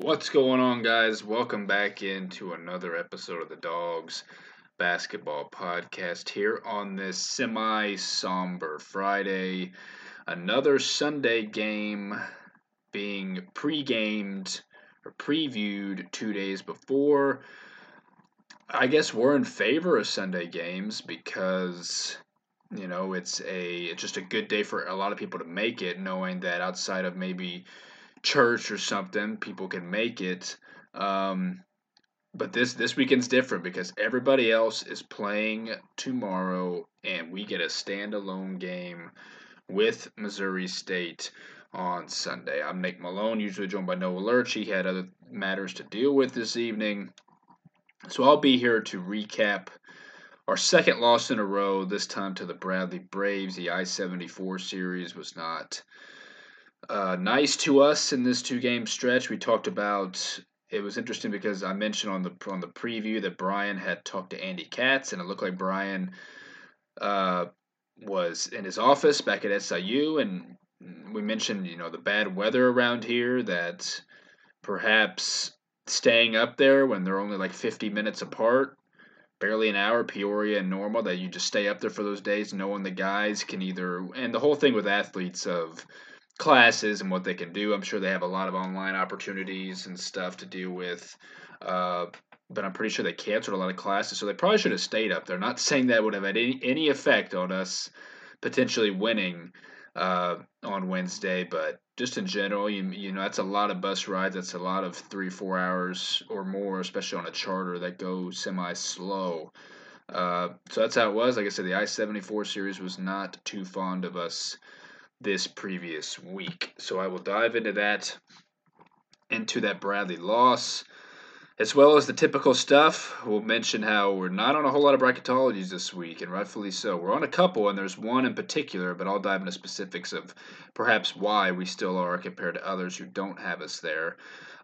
What's going on, guys? Welcome back into another episode of the Dogs Basketball Podcast here on this semi somber Friday. Another Sunday game being pre gamed or previewed two days before. I guess we're in favor of Sunday games because you know it's a it's just a good day for a lot of people to make it knowing that outside of maybe church or something, people can make it. Um, but this this weekend's different because everybody else is playing tomorrow, and we get a standalone game with Missouri State on Sunday. I'm Nick Malone, usually joined by Noah Lurch. He had other matters to deal with this evening, so I'll be here to recap our second loss in a row. This time to the Bradley Braves. The I-74 series was not uh, nice to us in this two game stretch. We talked about it was interesting because I mentioned on the on the preview that Brian had talked to Andy Katz, and it looked like Brian uh, was in his office back at SIU, and we mentioned you know the bad weather around here that perhaps staying up there when they're only like 50 minutes apart barely an hour peoria and normal that you just stay up there for those days knowing the guys can either and the whole thing with athletes of classes and what they can do. I'm sure they have a lot of online opportunities and stuff to deal with. Uh, but I'm pretty sure they canceled a lot of classes, so they probably should have stayed up there. Not saying that would have had any, any effect on us potentially winning uh, on Wednesday, but just in general, you, you know, that's a lot of bus rides. That's a lot of three, four hours or more, especially on a charter that goes semi slow. Uh, so that's how it was. Like I said, the I 74 series was not too fond of us this previous week. So I will dive into that, into that Bradley loss, as well as the typical stuff. We'll mention how we're not on a whole lot of bracketologies this week, and rightfully so. We're on a couple, and there's one in particular, but I'll dive into specifics of perhaps why we still are compared to others who don't have us there.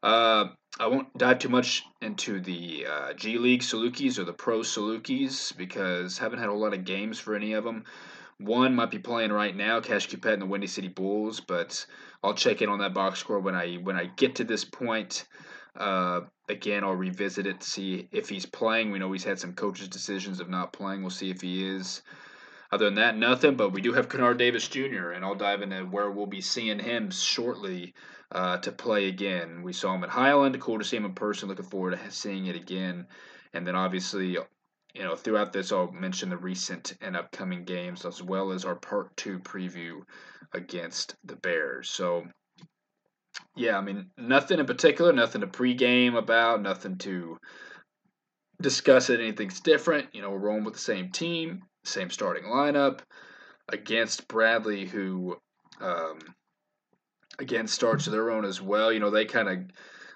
Uh, I won't dive too much into the uh, G League Salukis or the Pro Salukis because haven't had a lot of games for any of them. One might be playing right now, Cash Coupette and the Windy City Bulls, but I'll check in on that box score when I when I get to this point. Uh, again, I'll revisit it, to see if he's playing. We know he's had some coaches' decisions of not playing. We'll see if he is. Other than that, nothing. But we do have Kennard Davis Jr., and I'll dive into where we'll be seeing him shortly uh, to play again. We saw him at Highland. Cool to see him in person. Looking forward to seeing it again. And then obviously you know, throughout this, I'll mention the recent and upcoming games as well as our part two preview against the Bears. So, yeah, I mean, nothing in particular, nothing to pregame about, nothing to discuss it. Anything's different. You know, we're rolling with the same team, same starting lineup against Bradley, who, um, again, starts their own as well. You know, they kind of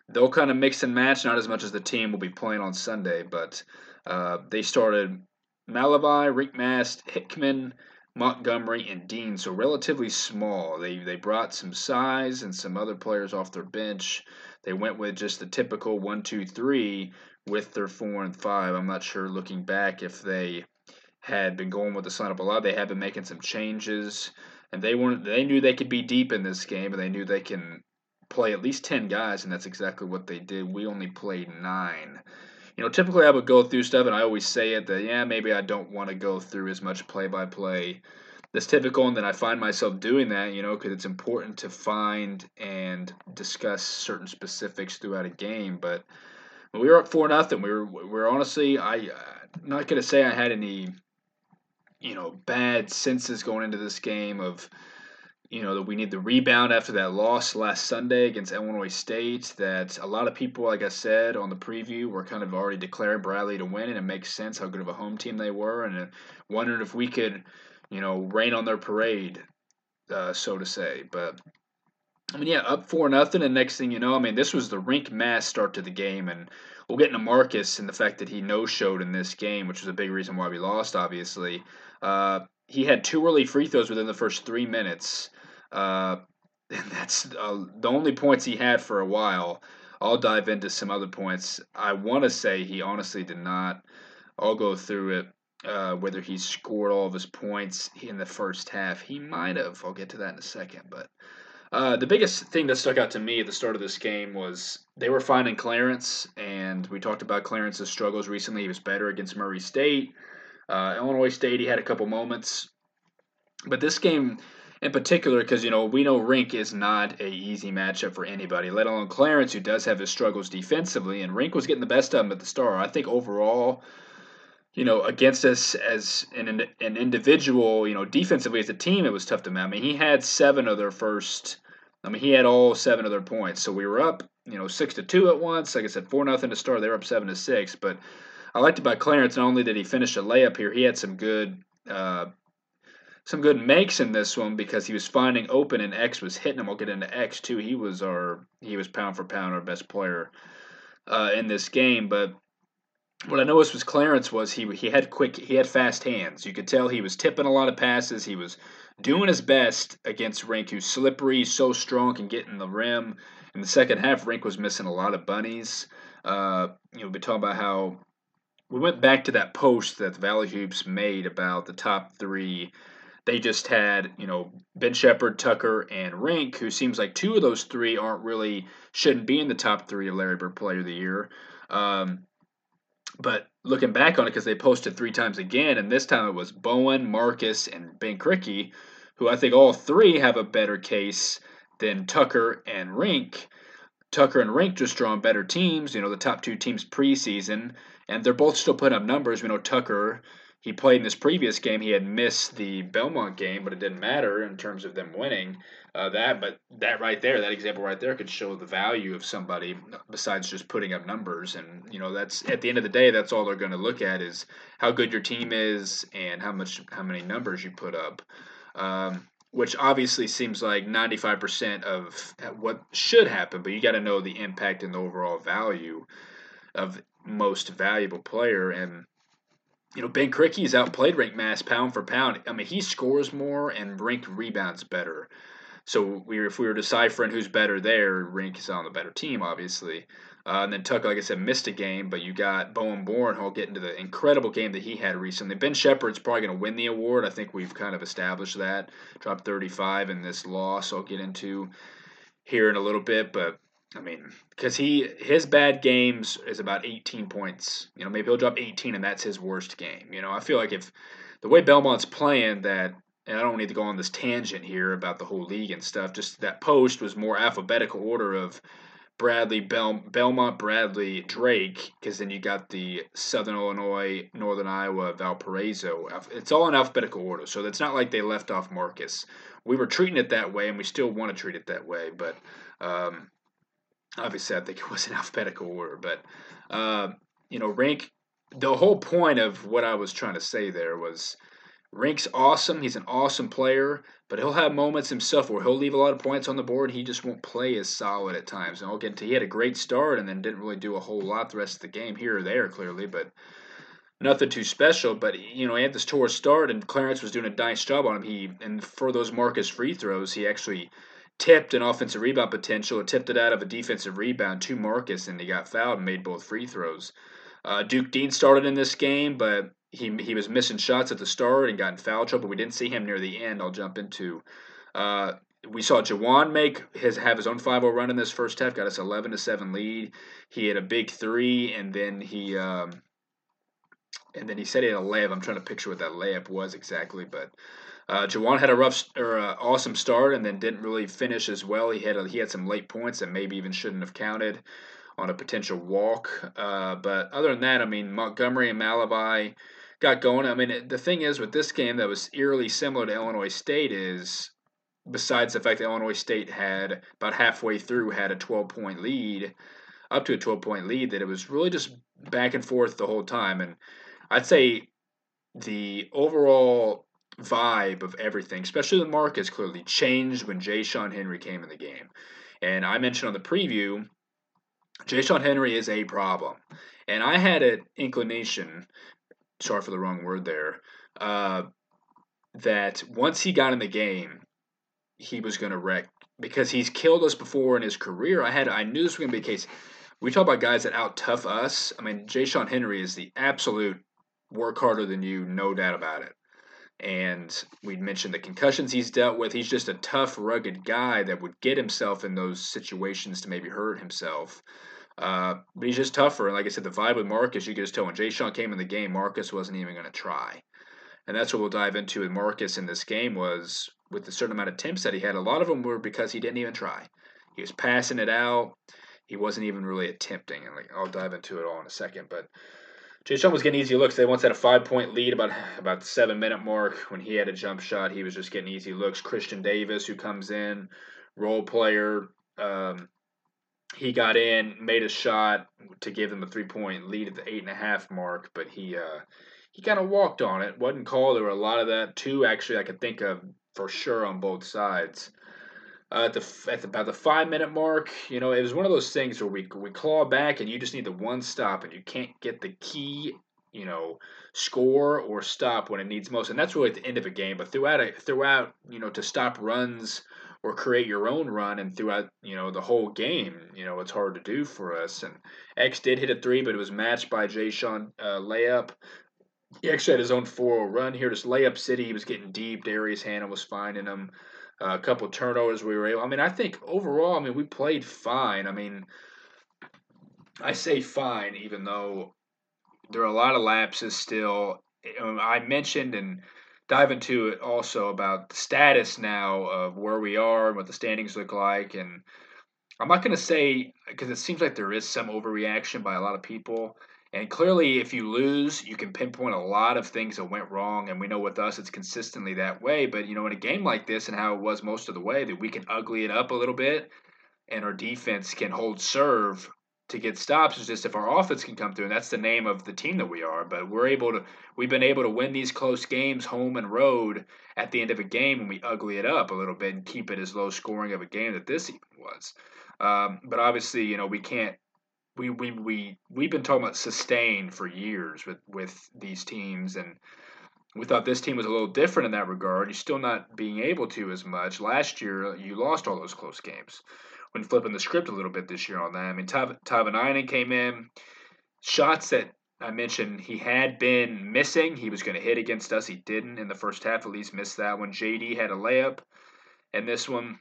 they'll kind of mix and match, not as much as the team will be playing on Sunday, but uh, they started Malevy, Rienk Mast, Hickman, Montgomery, and Deen, so relatively small. They they brought some size and some other players off their bench. They went with just the typical one, two, three with their four and five. I'm not sure looking back if they had been going with the lineup a lot. They had been making some changes, and they weren't. They knew they could be deep in this game, and they knew they can play at least ten guys, and that's exactly what they did. We only played nine you know, typically I would go through stuff, and I always say it that yeah, maybe I don't want to go through as much play by play. That's typical, and then I find myself doing that, you know, because it's important to find and discuss certain specifics throughout a game. But we were up four nothing. We were we were honestly, I am not gonna say I had any, you know, bad senses going into this game of you know that we need the rebound after that loss last Sunday against Illinois State. That a lot of people, like I said on the preview, were kind of already declaring Bradley to win, and it makes sense how good of a home team they were, and wondering if we could, you know, rain on their parade, uh, so to say. But I mean, yeah, up four nothing, and next thing you know, I mean, this was the Rienk Mast start to the game, and we'll get into Marcus and the fact that he no showed in this game, which was a big reason why we lost, obviously. Uh, he had two early free throws within the first three minutes. Uh, and that's uh, the only points he had for a while. I'll dive into some other points. I want to say he honestly did not. I'll go through it. Uh, whether he scored all of his points in the first half, he might have. I'll get to that in a second. But Uh, the biggest thing that stuck out to me at the start of this game was they were finding Clarence, and we talked about Clarence's struggles recently. He was better against Murray State. Uh, Illinois State, he had a couple moments, but this game in particular, because you know we know Rienk is not a easy matchup for anybody, let alone Clarence, who does have his struggles defensively, and Rienk was getting the best of him at the start. I think overall, you know, against us as an an individual, you know, defensively as a team, it was tough to. match. I mean, he had seven of their first. I mean, he had all seven of their points, so we were up, you know, six to two at once. Like I said, four nothing to start. They were up seven to six, but I liked it about Clarence. Not only did he finish a layup here, he had some good. Uh, some good makes in this one because he was finding open and X was hitting him. We'll get into X too. He was our he was pound for pound our best player uh, in this game. But what I noticed was Clarence was he he had quick he had fast hands. You could tell he was tipping a lot of passes. He was doing his best against Rienk, who's slippery, so strong, can get in the rim. In the second half, Rienk was missing a lot of bunnies. Uh, you know, we talk about how we went back to that post that the Valley Hoops made about the top three. They just had, you know, Ben Sheppard, Tucker, and Rienk, who seems like two of those three aren't really shouldn't be in the top three of Larry Bird Player of the Year. Um, but looking back on it, because they posted three times again, and this time it was Bowen, Marcus, and Ben Krikke, who I think all three have a better case than Tucker and Rienk. Tucker and Rienk just drawn better teams, you know, the top two teams preseason, and they're both still putting up numbers. We know Tucker, he played in this previous game. He had missed the Belmont game, but it didn't matter in terms of them winning uh, that. But that right there, that example right there, could show the value of somebody besides just putting up numbers. And you know, that's at the end of the day, that's all they're going to look at is how good your team is and how much how many numbers you put up. Um, which obviously seems like 95% of what should happen, but you got to know the impact and the overall value of most valuable player. And you know, Ben Krikke's outplayed Rienk Mast pound for pound. I mean, he scores more and Rienk rebounds better. So we, if we were deciphering who's better there, Rienk is on the better team, obviously. Uh, and then Tucker, like I said, missed a game, but you got Bowen Born who'll get into the incredible game that he had recently. Ben Sheppard's probably going to win the award. I think we've kind of established that. Dropped 35 in this loss. I'll get into here in a little bit, but I mean, because he his bad games is about 18 points. You know, maybe he'll drop 18 and that's his worst game. You know, I feel like if the way Belmont's playing, that and I don't need to go on this tangent here about the whole league and stuff. Just that post was more alphabetical order of Bradley, Bel- Belmont, Bradley, Drake, because then you got the Southern Illinois, Northern Iowa, Valparaiso. It's all in alphabetical order, so it's not like they left off Marcus. We were treating it that way, and we still want to treat it that way, but. Um, obviously I think it was in alphabetical order, but uh, you know, Rienk. The whole point of what I was trying to say there was, Rienk's awesome. He's an awesome player, but he'll have moments himself where he'll leave a lot of points on the board. He just won't play as solid at times. And I'll get to he had a great start and then didn't really do a whole lot the rest of the game here or there, clearly, but nothing too special. But you know, had this tour start, and Clarence was doing a nice job on him. He and for those Marcus free throws, he actually tipped an offensive rebound potential, tipped it out of a defensive rebound to Marcus, and he got fouled and made both free throws. Uh, Duke Deen started in this game, but he he was missing shots at the start and got in foul trouble. We didn't see him near the end. I'll jump into. Uh, we saw Jawaun make his have his own 5-0 run in this first half, got us 11 to seven lead. He had a big three, and then he um, and then he said he had a layup. I'm trying to picture what that layup was exactly, but uh, Jawaun had a rough or uh, awesome start and then didn't really finish as well. He had a, he had some late points that maybe even shouldn't have counted on a potential walk. Uh, but other than that, I mean Montgomery and Malevy got going. I mean the thing is with this game that was eerily similar to Illinois State is besides the fact that Illinois State had about halfway through had a 12 point lead, up to a 12 point lead, that it was really just back and forth the whole time. And I'd say the overall vibe of everything, especially the Marcus, clearly changed when Ja'Shon Henry came in the game. And I mentioned on the preview, Ja'Shon Henry is a problem. And I had an inclination, sorry for the wrong word there, uh, that once he got in the game, he was going to wreck because he's killed us before in his career. I had I knew this was going to be the case. We talk about guys that out tough us. I mean, Ja'Shon Henry is the absolute work harder than you, no doubt about it And we'd mentioned the concussions he's dealt with. He's just a tough, rugged guy that would get himself in those situations to maybe hurt himself. Uh, but he's just tougher. And like I said, the vibe with Marcus, you could just tell when Ja'Shon came in the game, Marcus wasn't even going to try. And that's what we'll dive into with Marcus in this game was with the certain amount of attempts that he had. A lot of them were because he didn't even try. He was passing it out. He wasn't even really attempting. And like I'll dive into it all in a second. But Ja'Shon was getting easy looks. They once had a five point lead about about the seven minute mark when he had a jump shot. He was just getting easy looks. Christian Davis, who comes in, role player. Um, he got in, made a shot to give them a three point lead at the eight and a half mark, but he uh, he kind of walked on it. wasn't called. There were a lot of that too. Actually, I could think of for sure on both sides. Uh, at the at about the five minute mark, you know, it was one of those things where we we claw back and you just need the one stop and you can't get the key, you know, score or stop when it needs most, and that's really at the end of a game. But throughout a, throughout, you know, to stop runs or create your own run, and throughout, you know, the whole game, you know, it's hard to do for us. And X did hit a three, but it was matched by Ja'Shon uh, layup. He actually had his own 4 run here, just layup city. He was getting deep. Darius Hannah was finding him. Uh, a couple turnovers we were able. I mean, I think overall, I mean, we played fine. I mean, I say fine, even though there are a lot of lapses still. Um, I mentioned and dive into it also about the status now of where we are and what the standings look like. And I'm not going to say because it seems like there is some overreaction by a lot of people. And clearly, if you lose, you can pinpoint a lot of things that went wrong. And we know with us, it's consistently that way. But, you know, in a game like this and how it was most of the way, that we can ugly it up a little bit and our defense can hold serve to get stops. It's just if our offense can come through, and that's the name of the team that we are. But we're able to, we've been able to win these close games, home and road, at the end of a game, and we ugly it up a little bit and keep it as low scoring of a game that this even was. Um, but obviously, you know, we can't we we we we've been talking about sustain for years with with these teams and we thought this team was a little different in that regard. You're still not being able to as much. Last year, you lost all those close games. When flipping the script a little bit this year on that, I mean, Tav- Tahvanainen came in, shots that I mentioned he had been missing. He was going to hit against us. He didn't in the first half. At least missed that one. JD had a layup, and this one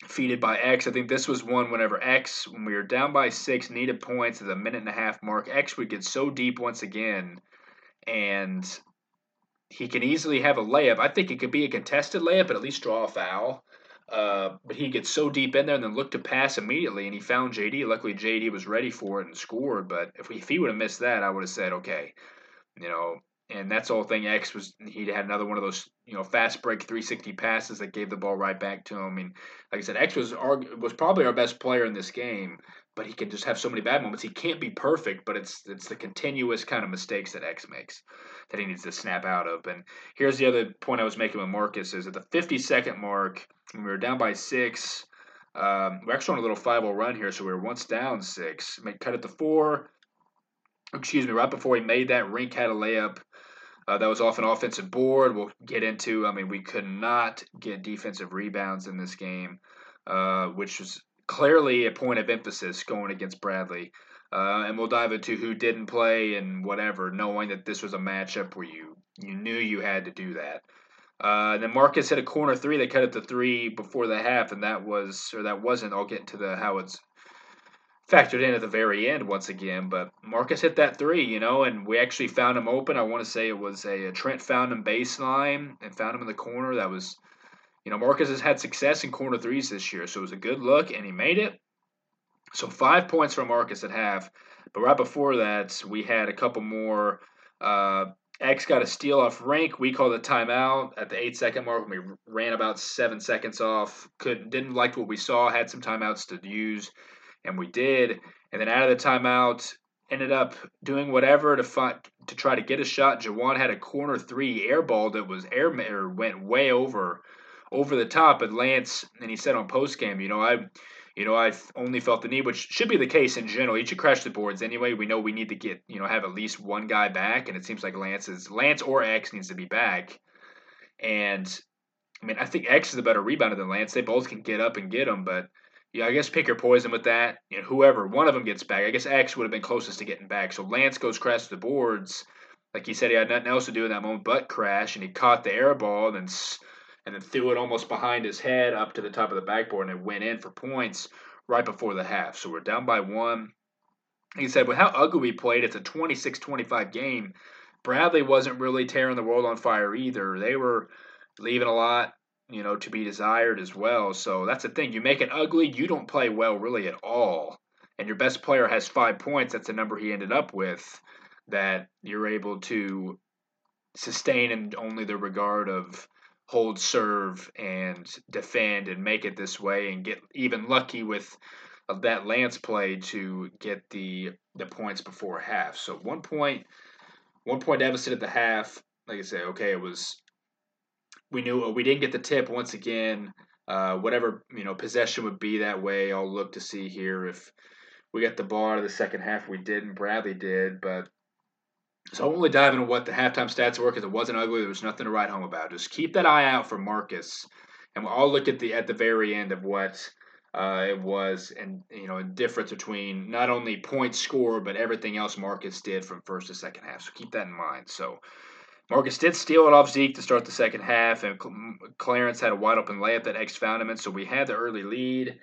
defeated by X. I think this was one whenever X, when we were down by six, needed points at the minute and a half mark. X would get so deep once again, and he can easily have a layup. I think it could be a contested layup, but at least draw a foul. Uh, but he gets so deep in there and then looked to pass immediately, and he found JD. Luckily, JD was ready for it and scored. But if, we, if he would have missed that, I would have said, okay, you know, and that's the whole thing. X was he had another one of those you know fast break 360 passes that gave the ball right back to him. And like I said, X was our, was probably our best player in this game, but he can just have so many bad moments. He can't be perfect, but it's it's the continuous kind of mistakes that X makes that he needs to snap out of. And here's the other point I was making with Marcus is at the 50 second mark when we were down by six. Um, we're actually on a little 5-0 run here, so we were once down six. Cut it to four. Excuse me, right before he made that, Rienk had a layup uh, that was off an offensive board. We'll get into. I mean, we could not get defensive rebounds in this game, uh, which was clearly a point of emphasis going against Bradley. Uh, and we'll dive into who didn't play and whatever, knowing that this was a matchup where you you knew you had to do that. Uh, then Marcus hit a corner three. They cut it to three before the half, and that was or that wasn't. I'll get into the how it's factored in at the very end once again. But Marcus hit that three, you know, and we actually found him open. I want to say it was a, a, Trent found him baseline and found him in the corner. That was, you know, Marcus has had success in corner threes this year, so it was a good look, and he made it. So five points from Marcus at half. But right before that, we had a couple more. Uh, X got a steal off Rienk. We called a timeout at the eight second mark. We ran about seven seconds off. Couldn't didn't like what we saw. Had some timeouts to use and we did. And then out of the timeout, ended up doing whatever to find to try to get a shot. Jawaun had a corner three air ball that was air or went way over over the top. And Lance and he said on post game, you know, I you know, I only felt the need, which should be the case in general. You should crash the boards anyway. We know we need to get, you know, have at least one guy back, and it seems like Lance is Lance or X needs to be back. And I mean, I think X is a better rebounder than Lance. They both can get up and get them, but yeah, I guess pick your poison with that. You know, whoever one of them gets back. I guess X would have been closest to getting back. So Lance goes crash to the boards, like he said, he had nothing else to do in that moment but crash, and he caught the air ball and then and then threw it almost behind his head up to the top of the backboard, and it went in for points right before the half. So we're down by one. He said, with how ugly we played, it's a 26-25 game. Bradley wasn't really tearing the world on fire either. They were leaving a lot, you know, to be desired as well. So that's the thing. You make it ugly, you don't play well really at all. And your best player has five points. That's the number he ended up with that you're able to sustain in only the regard of hold serve and defend and make it this way and get even lucky with uh, that Lance play to get the the points before half. So one point one point deficit at the half. Like I say, okay, it was we knew we didn't get the tip once again. Uh, whatever you know possession would be that way. I'll look to see here if we got the ball out of the second half. We didn't. Bradley did, but so I won't really dive into what the halftime stats were because it wasn't ugly. There was nothing to write home about. Just keep that eye out for Marcus, and we'll all look at the at the very end of what uh, it was, and you know, a difference between not only points score but everything else Marcus did from first to second half. So keep that in mind. So Marcus did steal it off Zeke to start the second half, and Clarence had a wide open layup that X found him in. So we had the early lead,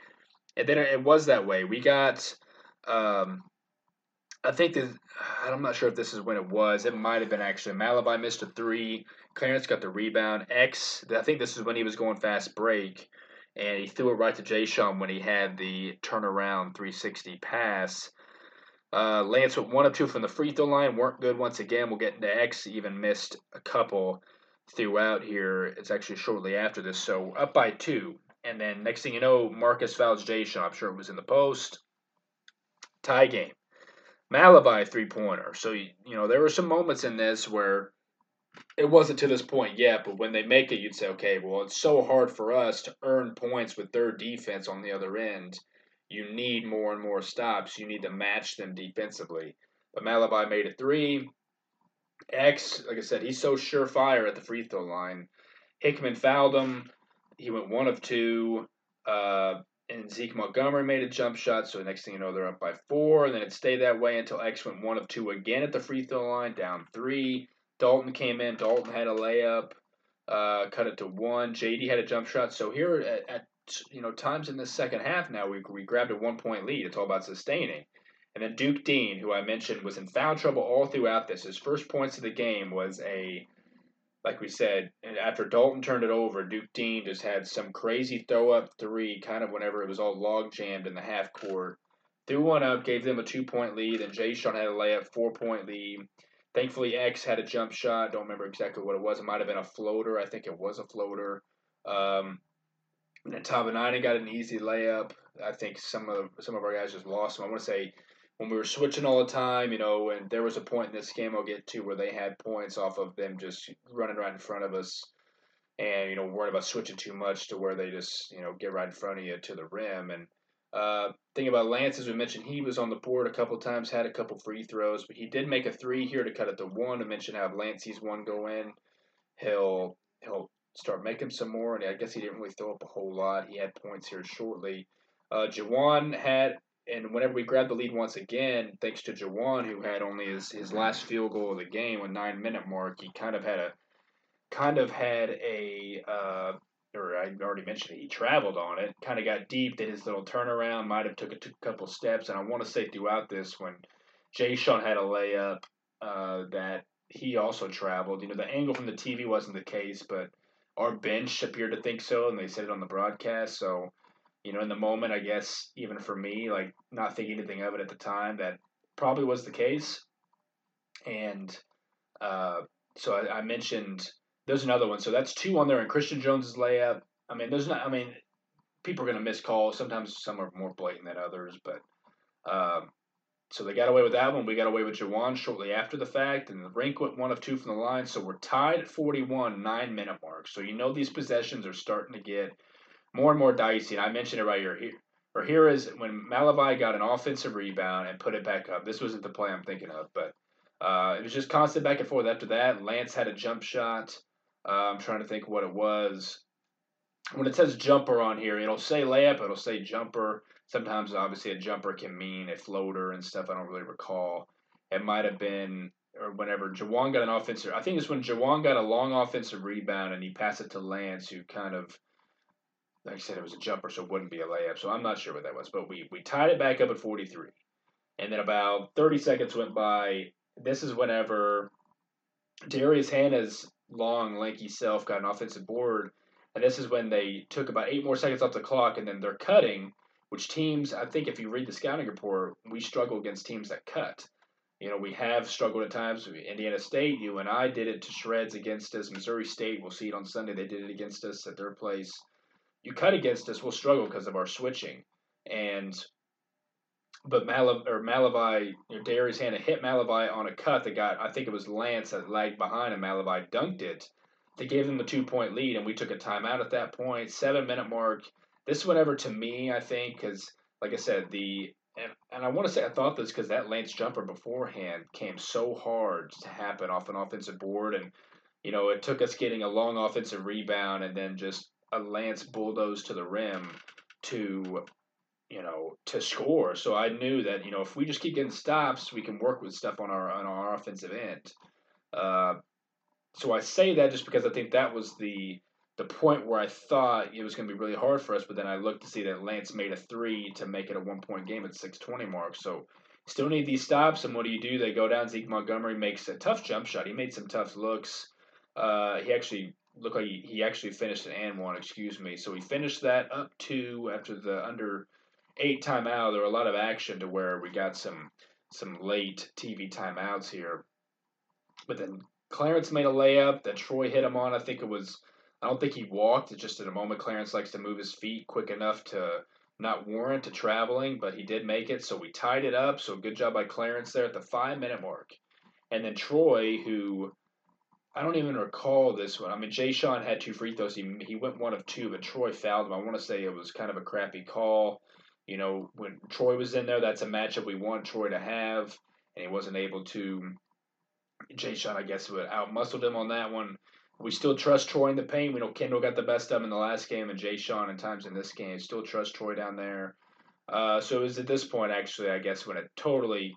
and then it was that way. We got. Um, I think that I'm not sure if this is when it was. It might have been actually. Malevy missed a three. Clarence got the rebound. X, I think this is when he was going fast break, and he threw it right to Ja'Shon when he had the turnaround 360 pass. Uh, Lance with one of two from the free throw line, weren't good once again. We'll get into X, even missed a couple throughout here. It's actually shortly after this, so up by two. And then next thing you know, Marcus fouls Ja'Shon. I'm sure it was in the post. Tie game. Malevy three pointer. So you know there were some moments in this where it wasn't to this point yet, but when they make it, you'd say, okay, well, it's so hard for us to earn points with their defense on the other end. You need more and more stops. You need to match them defensively. But Malevy made a three. X, like I said, he's so surefire at the free throw line. Hickman fouled him. He went one of two. Uh, and Zeke Montgomery made a jump shot. So the next thing you know, they're up by four. And then it stayed that way until X went one of two again at the free throw line, down three. Dalton came in. Dalton had a layup, uh, cut it to one. JD had a jump shot. So here at, at you know times in the second half now, we we grabbed a one point lead. It's all about sustaining. And then Duke Deen, who I mentioned was in foul trouble all throughout this. His first points of the game was a like we said, after Dalton turned it over, Duke Deen just had some crazy throw up three, kind of whenever it was all log jammed in the half court. Threw one up, gave them a two point lead, and Ja'Shon had a layup, four point lead. Thankfully, X had a jump shot. Don't remember exactly what it was. It might have been a floater. I think it was a floater. Um, Tahvanainen got an easy layup. I think some of some of our guys just lost them. I want to say when we were switching all the time, you know, and there was a point in this game I'll get to where they had points off of them just running right in front of us and, you know, worried about switching too much to where they just, you know, get right in front of you to the rim. And uh, thing about Lance, as we mentioned, he was on the board a couple times, had a couple free throws, but he did make a three here to cut it to one. To mention how Lance sees one go in, he'll he'll start making some more. And I guess he didn't really throw up a whole lot. He had points here shortly. Uh, Jawaun had and whenever we grabbed the lead once again, thanks to Jawaun, who had only his, his last field goal of the game, a nine minute mark, he kind of had a kind of had a uh, or I already mentioned it, he traveled on it, kind of got deep, did his little turnaround, might have took a, took a couple steps, and I want to say throughout this when Ja'Shon had a layup uh, that he also traveled. You know, the angle from the TV wasn't the case, but our bench appeared to think so, and they said it on the broadcast. So you know, in the moment, I guess even for me, like not thinking anything of it at the time, that probably was the case. And uh, so I, I, mentioned there's another one. So that's two on there, and Christian Jones's layup. I mean, there's not. I mean, people are going to miss calls. Sometimes some are more blatant than others, but um, so they got away with that one. We got away with Jawaun shortly after the fact, and the Rienk went one of two from the line. So we're tied at 41, nine minute mark. So you know these possessions are starting to get more and more dicey. And I mentioned it right here. here or here is when Malevy got an offensive rebound and put it back up. This wasn't the play I'm thinking of, but uh, it was just constant back and forth. After that, Lance had a jump shot. Uh, I'm trying to think what it was. When it says jumper on here, it'll say layup, it'll say jumper. Sometimes, obviously, a jumper can mean a floater and stuff. I don't really recall. It might have been or whenever Jawaun got an offensive. I think it's when Jawaun got a long offensive rebound and he passed it to Lance, who kind of, like I said, it was a jumper, so it wouldn't be a layup. So I'm not sure what that was, but we we tied it back up at 43, and then about 30 seconds went by. This is whenever Darius Hannah's long, lanky self got an offensive board, and this is when they took about eight more seconds off the clock, and then they're cutting. Which teams? I think if you read the scouting report, we struggle against teams that cut. You know, we have struggled at times. Indiana State, you and I did it to shreds against us. Missouri State, we'll see it on Sunday. They did it against us at their place. You cut against us, we'll struggle because of our switching. And but Malav or Malevy, you know, Darius Hannah hit Malevy on a cut that got, I think it was Lance that lagged behind, and Malevy dunked it. They gave them a two point lead, and we took a timeout at that point. Seven minute mark. This whatever to me, I think, because like I said, the and, and I want to say I thought this because that Lance jumper beforehand came so hard to happen off an offensive board, and you know it took us getting a long offensive rebound and then just a Lance bulldoze to the rim to you know to score. So I knew that you know if we just keep getting stops, we can work with stuff on our on our offensive end. Uh, so I say that just because I think that was the the point where I thought it was going to be really hard for us, but then I looked to see that Lance made a three to make it a one point game at 620 mark. So still need these stops, and what do you do? They go down. Zeke Montgomery makes a tough jump shot. He made some tough looks. Uh, he actually looked like he, he actually finished an and one, excuse me. So he finished that up to after the under eight timeout. There were a lot of action to where we got some some late TV timeouts here. But then Clarence made a layup that Troy hit him on. I think it was I don't think he walked. It's just in a moment Clarence likes to move his feet quick enough to not warrant to traveling, but he did make it. So we tied it up. So good job by Clarence there at the five minute mark. And then Troy, who I don't even recall this one. I mean, Ja'Shon had two free throws. He, he went one of two, but Troy fouled him. I want to say it was kind of a crappy call. You know, when Troy was in there, that's a matchup we want Troy to have, and he wasn't able to. Ja'Shon, I guess, would out muscled him on that one. We still trust Troy in the paint. We know Kendall got the best of him in the last game, and Ja'Shon in times in this game. Still trust Troy down there. Uh, so it was at this point, actually, I guess, when it totally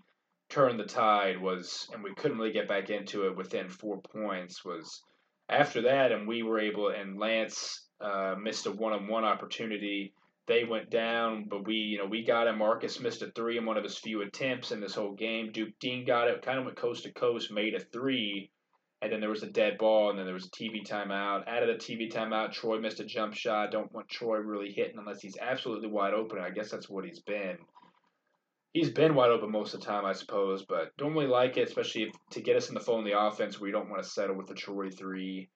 turned the tide was, and we couldn't really get back into it within four points. Was after that, and we were able, and Lance uh, missed a one-on-one opportunity. They went down, but we, you know, we got him. Marcus missed a three in one of his few attempts in this whole game. Duke Deen got it, kind of went coast to coast, made a three and then there was a dead ball, and then there was a TV timeout. Out of the TV timeout, Troy missed a jump shot. Don't want Troy really hitting unless he's absolutely wide open. I guess that's what he's been. He's been wide open most of the time, I suppose, but don't really like it, especially if, to get us in the flow in the offense. We don't want to settle with a Troy three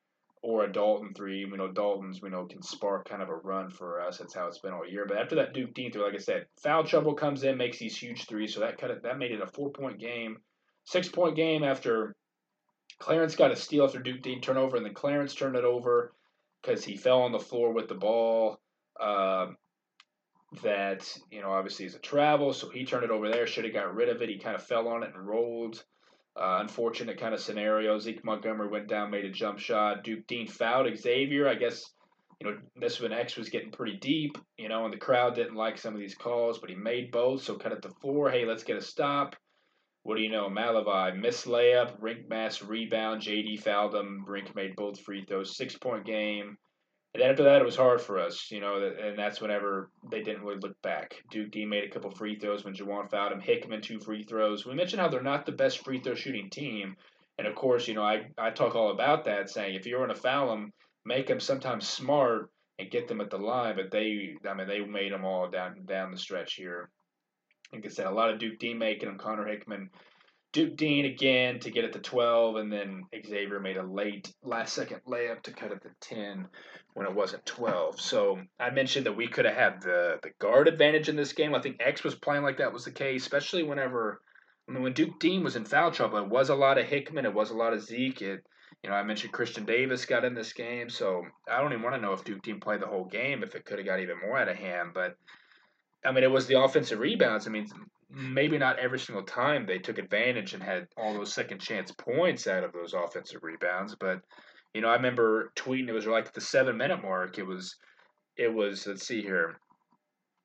or a Dalton three. We know Dalton's we know can spark kind of a run for us. That's how it's been all year. But after that Duke Deen through, like I said, foul trouble comes in, makes these huge threes. So that kind of that made it a four point game, six point game after Clarence got a steal after Duke Deen turnover, and then Clarence turned it over because he fell on the floor with the ball. Uh, that you know obviously is a travel, so he turned it over there. Should have got rid of it. He kind of fell on it and rolled. Uh, unfortunate kind of scenario. Zeke Montgomery went down, made a jump shot. Duke Deen fouled Xavier. I guess you know this when X was getting pretty deep. You know, and the crowd didn't like some of these calls, but he made both. So cut it to four. Hey, let's get a stop. What do you know? Malevy missed layup, Rienk Mast rebound. JD fouled him. Rienk made both free throws. Six point game. And after that, it was hard for us, you know, and that's whenever they didn't really look back. Duke D made a couple free throws when Jawaun fouled him. Hickman two free throws. We mentioned how they're not the best free throw shooting team, and of course, you know, I I talk all about that, saying if you're going to foul them, make them sometimes smart and get them at the line. But they, I mean, they made them all down down the stretch here like I said, a lot of Duke Deen making them. Connor Hickman, Duke Deen again to get it to 12, and then Xavier made a late last second layup to cut it to 10 when it wasn't 12. So I mentioned that we could have had the, the guard advantage in this game. I think X was playing like that was the case, especially whenever I mean, when Duke Deen was in foul trouble, it was a lot of Hickman, it was a lot of Zeke. It, you know, I mentioned Christian Davis got in this game, so I don't even want to know if Duke Deen played the whole game, if it could have got even more out of hand. But I mean, it was the offensive rebounds. I mean, maybe not every single time they took advantage and had all those second chance points out of those offensive rebounds, but you know, I remember tweeting it was like the seven minute mark. It was, it was. Let's see here.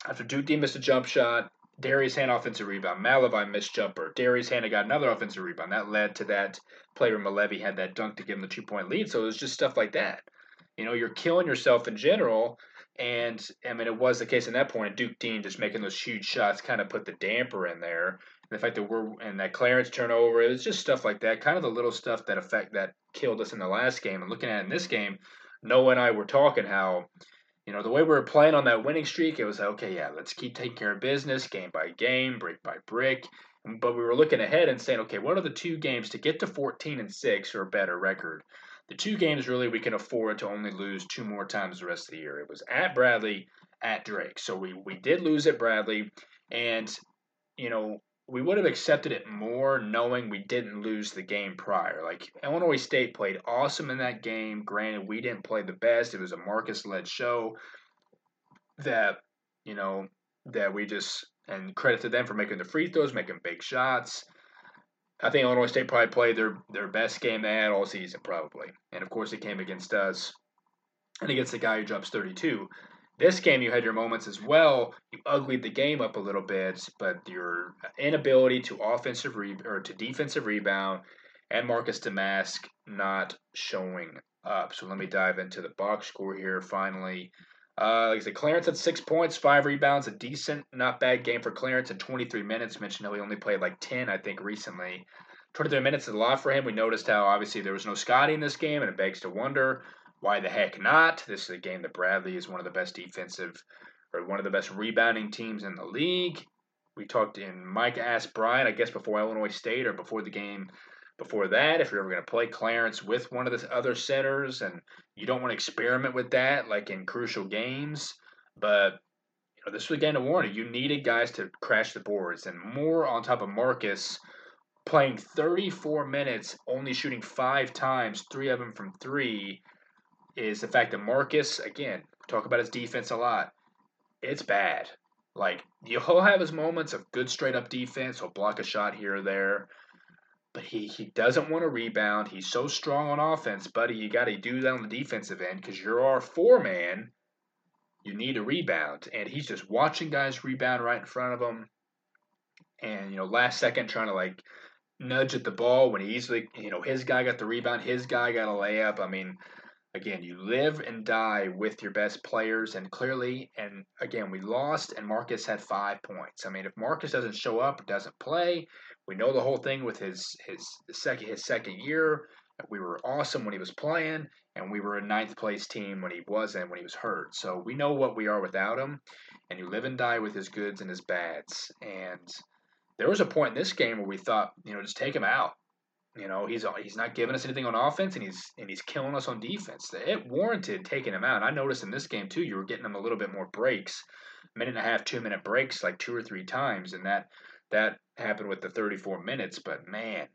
After Duke Deen missed a jump shot, Darius Hand offensive rebound, Malevy missed jumper, Darius Hand got another offensive rebound. That led to that play where Malevy had that dunk to give him the two point lead. So it was just stuff like that. You know, you're killing yourself in general. And I mean, it was the case in that point. Duke Deen just making those huge shots kind of put the damper in there. And the fact that we're and that Clarence turnover, it was just stuff like that. Kind of the little stuff that affect that killed us in the last game. And looking at in this game, Noah and I were talking how you know, the way we were playing on that winning streak, it was like, okay, yeah, let's keep taking care of business, game by game, brick by brick. But we were looking ahead and saying, okay, what are the two games to get to 14 and 6 or a better record? The two games really we can afford to only lose two more times the rest of the year. It was at Bradley, at Drake. So we, we did lose at Bradley. And, you know, we would have accepted it more knowing we didn't lose the game prior. Like Illinois State played awesome in that game. Granted, we didn't play the best. It was a Marcus led show that, you know, that we just and credit to them for making the free throws, making big shots. I think Illinois State probably played their their best game they had all season, probably. And of course, it came against us and against the guy who drops 32. This game, you had your moments as well. You uglied the game up a little bit, but your inability to offensive re- or to defensive rebound and Marcus Domask not showing up. So let me dive into the box score here. Finally, uh, like I said, Clarence had six points, five rebounds, a decent, not bad game for Clarence in 23 minutes. Mentioned how he only played like 10, I think, recently. 23 minutes is a lot for him. We noticed how obviously there was no Scotty in this game, and it begs to wonder why the heck not? This is a game that Bradley is one of the best defensive or one of the best rebounding teams in the league. We talked in Mike asked Brian, I guess before Illinois State or before the game before that, if you're ever going to play Clarence with one of the other centers and you don't want to experiment with that like in crucial games. But you know, this was again a warning. You needed guys to crash the boards and more on top of Marcus playing 34 minutes, only shooting five times, three of them from three is the fact that Marcus, again, talk about his defense a lot. It's bad. Like he'll have his moments of good straight up defense. He'll block a shot here or there, but he he doesn't want to rebound. He's so strong on offense, buddy. You got to do that on the defensive end because you're our four man. You need a rebound, and he's just watching guys rebound right in front of him, and you know last second trying to like nudge at the ball when he easily you know his guy got the rebound, his guy got a layup. I mean Again, you live and die with your best players, and clearly, and again, we lost, and Marcus had five points. I mean, if Marcus doesn't show up, doesn't play, we know the whole thing with his his second his second year. We were awesome when he was playing, and we were a ninth place team when he wasn't when he was hurt. So we know what we are without him, and you live and die with his goods and his bads. And there was a point in this game where we thought, you know, just take him out. You know, he's he's not giving us anything on offense, and he's and he's killing us on defense. It warranted taking him out. I noticed in this game too, you were getting him a little bit more breaks, minute and a half, two minute breaks, like two or three times, and that that happened with the 34 minutes. But man,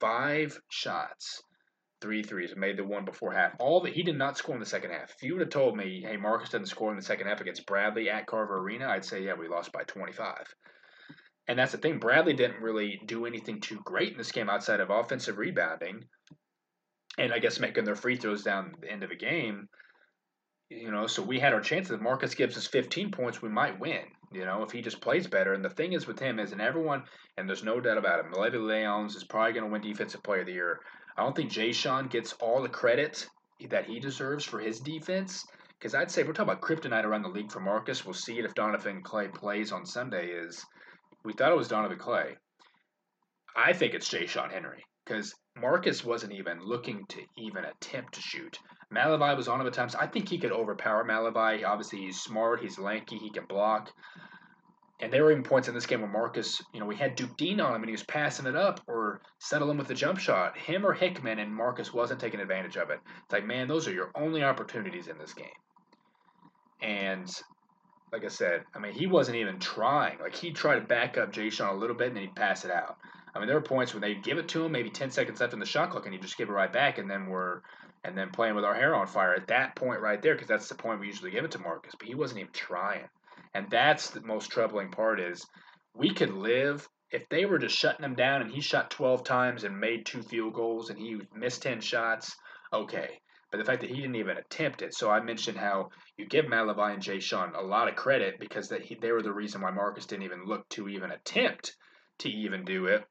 five shots, three threes, made the one before half. All that he did not score in the second half. If you would have told me, hey, Marcus doesn't score in the second half against Bradley at Carver Arena, I'd say, yeah, we lost by 25. And that's the thing. Bradley didn't really do anything too great in this game outside of offensive rebounding, and I guess making their free throws down the end of a game. You know, so we had our chances. If Marcus gives us 15 points, we might win. You know, if he just plays better. And the thing is with him is, and everyone, and there's no doubt about it, Malevy Leons is probably going to win Defensive Player of the Year. I don't think Ja'Shon gets all the credit that he deserves for his defense. Because I'd say we're talking about kryptonite around the league for Marcus. We'll see it if Donovan Clay plays on Sunday. Is we thought it was Donovan Clay. I think it's Ja'Shon Henry because Marcus wasn't even looking to even attempt to shoot. Malevy was on him at times. I think he could overpower Malevy. Obviously, he's smart, he's lanky, he can block. And there were even points in this game where Marcus, you know, we had Duke Deen on him and he was passing it up or settling with the jump shot. Him or Hickman, and Marcus wasn't taking advantage of it. It's like, man, those are your only opportunities in this game. And like I said, I mean, he wasn't even trying. Like he tried to back up Ja'Shon a little bit and then he'd pass it out. I mean, there were points when they'd give it to him, maybe 10 seconds left in the shot clock, and he'd just give it right back, and then we're and then playing with our hair on fire at that point right there, because that's the point we usually give it to Marcus. But he wasn't even trying, and that's the most troubling part is we could live if they were just shutting him down and he shot 12 times and made two field goals and he missed 10 shots. Okay, but the fact that he didn't even attempt it. So I mentioned how you give Malevy and Ja'Shon a lot of credit because that he, they were the reason why Marcus didn't even look to even attempt to even do it.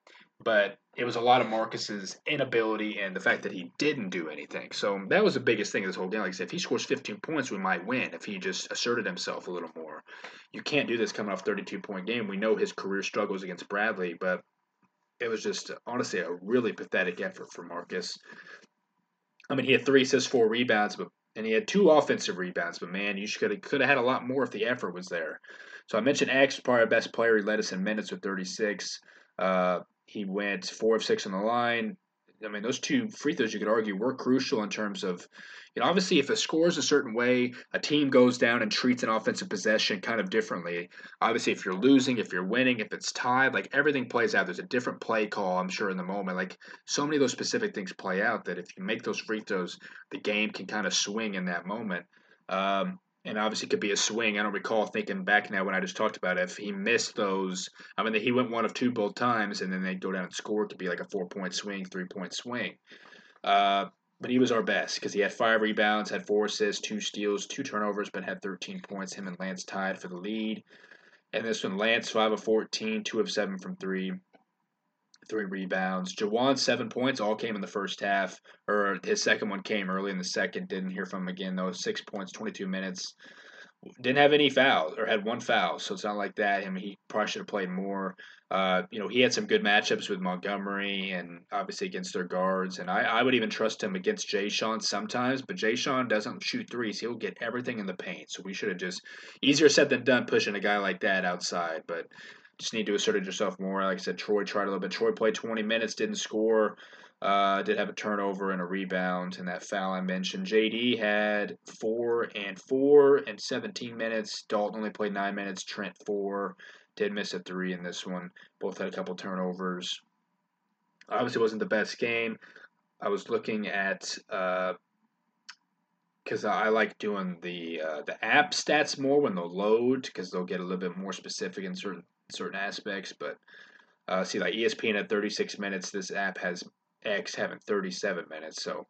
But it was a lot of Marcus's inability and the fact that he didn't do anything. So that was the biggest thing of this whole game. Like I said, if he scores 15 points, we might win if he just asserted himself a little more. You can't do this coming off 32 point game. We know his career struggles against Bradley, but it was just honestly a really pathetic effort for Marcus. I mean, he had three assists, four rebounds, but and he had two offensive rebounds. But man, you have could have had a lot more if the effort was there. So I mentioned X, probably our best player. He led us in minutes with 36. Uh, he went four of six on the line. I mean, those two free throws you could argue were crucial in terms of, you know, obviously if a scores a certain way, a team goes down and treats an offensive possession kind of differently. Obviously, if you're losing, if you're winning, if it's tied, like everything plays out. There's a different play call, I'm sure, in the moment. Like so many of those specific things play out that if you make those free throws, the game can kind of swing in that moment. Um, and obviously could be a swing. I don't recall thinking back now when I just talked about it, if he missed those. I mean, he went one of two both times, and then they go down and score. It could be like a four point swing, three point swing. Uh, but he was our best because he had five rebounds, had four assists, two steals, two turnovers, but had 13 points. Him and Lance tied for the lead. And this one, Lance five of 14, two of seven from three three rebounds. Jawaun, seven points, all came in the first half, or his second one came early in the second. Didn't hear from him again, though. Six points, 22 minutes. Didn't have any fouls, or had one foul, so it's not like that. I mean, he probably should have played more. Uh, you know, he had some good matchups with Montgomery and obviously against their guards. And I, I would even trust him against Ja'Shon sometimes, but Ja'Shon doesn't shoot threes. He'll get everything in the paint. So we should have just, easier said than done, pushing a guy like that outside. But just need to assert yourself more. Like I said, Troy tried a little bit. Troy played 20 minutes, didn't score. Uh, did have a turnover and a rebound and that foul I mentioned. JD had four and four and 17 minutes. Dalton only played nine minutes. Trent four. Did miss a three in this one. Both had a couple turnovers. Obviously, wasn't the best game. I was looking at because uh, I like doing the uh, the app stats more when they'll load because they'll get a little bit more specific in certain certain aspects. But uh, see, like ESPN at 36 minutes, this app has X having 37 minutes. So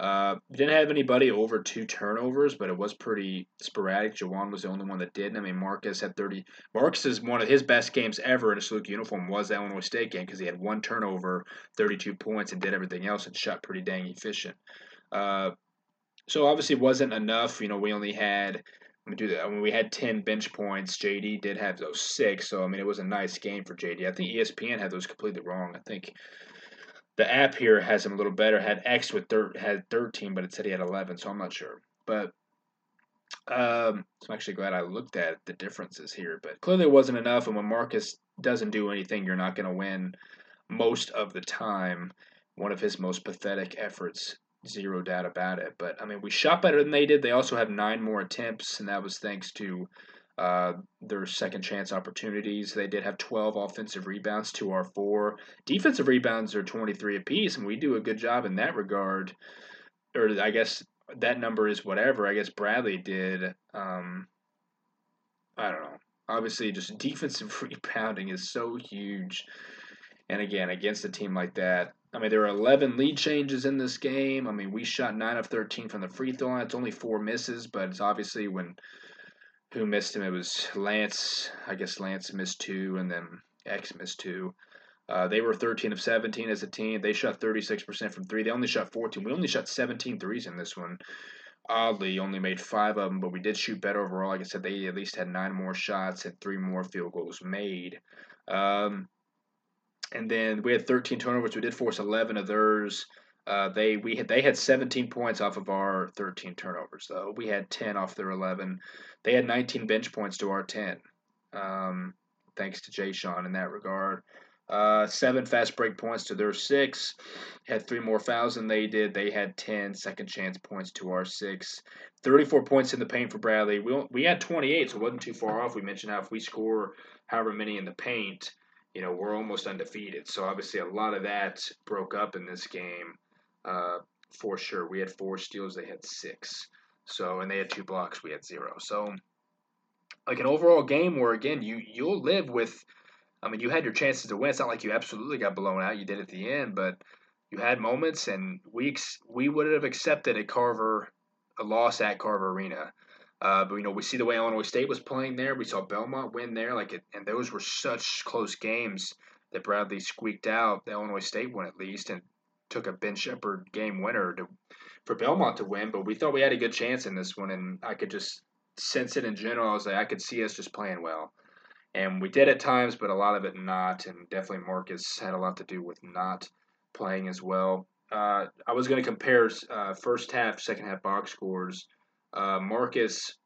uh, didn't have anybody over two turnovers, but it was pretty sporadic. Jawaun was the only one that did. I mean, Marcus had 30. Marcus is one of his best games ever in a Saluki uniform was Illinois State game because he had one turnover, 32 points, and did everything else and shot pretty dang efficient. Uh, so obviously wasn't enough. You know, we only had me do that. I mean, we had 10 bench points. JD did have those six. So, I mean, it was a nice game for JD. I think ESPN had those completely wrong. I think the app here has him a little better. Had X with thir- had 13, but it said he had 11. So, I'm not sure. But um, so I'm actually glad I looked at the differences here. But clearly it wasn't enough. And when Marcus doesn't do anything, you're not going to win most of the time. One of his most pathetic efforts zero doubt about it. But I mean, we shot better than they did. They also have nine more attempts, and that was thanks to uh, their second chance opportunities. They did have 12 offensive rebounds to our four. Defensive rebounds are 23 apiece, and we do a good job in that regard. Or I guess that number is whatever. I guess Bradley did. Um, I don't know. Obviously, just defensive rebounding is so huge. And again, against a team like that, I mean, there were 11 lead changes in this game. I mean, we shot 9 of 13 from the free throw line. It's only four misses, but it's obviously when who missed him, it was Lance. I guess Lance missed two, and then X missed two. Uh, they were 13 of 17 as a team. They shot 36% from three. They only shot 14. We only shot 17 threes in this one. Oddly, only made five of them, but we did shoot better overall. Like I said, they at least had nine more shots and three more field goals made. Um, and then we had 13 turnovers. We did force 11 of theirs. Uh, they we had they had 17 points off of our 13 turnovers though. We had 10 off their 11. They had 19 bench points to our 10. Um, thanks to Ja'Shon in that regard. Uh, seven fast break points to their six. Had three more fouls than they did. They had 10 second chance points to our six. 34 points in the paint for Bradley. We, we had 28, so it wasn't too far off. We mentioned how if we score however many in the paint, you know, we're almost undefeated. So obviously, a lot of that broke up in this game uh, for sure. We had four steals, they had six. So, and they had two blocks, we had zero. So, like an overall game where again you you'll live with. I mean, you had your chances to win. It's not like you absolutely got blown out. You did at the end, but you had moments, and we we would have accepted a Carver a loss at Carver Arena. Uh, but you know, we see the way Illinois State was playing there. We saw Belmont win there, like it, and those were such close games that Bradley squeaked out the Illinois State one at least, and took a Ben Sheppard game winner to for Belmont to win. But we thought we had a good chance in this one, and I could just sense it in general. I was like, I could see us just playing well, and we did at times, but a lot of it not, and definitely Marcus had a lot to do with not playing as well. Uh, I was going to compare uh, first half, second half box scores. Uh, Marcus,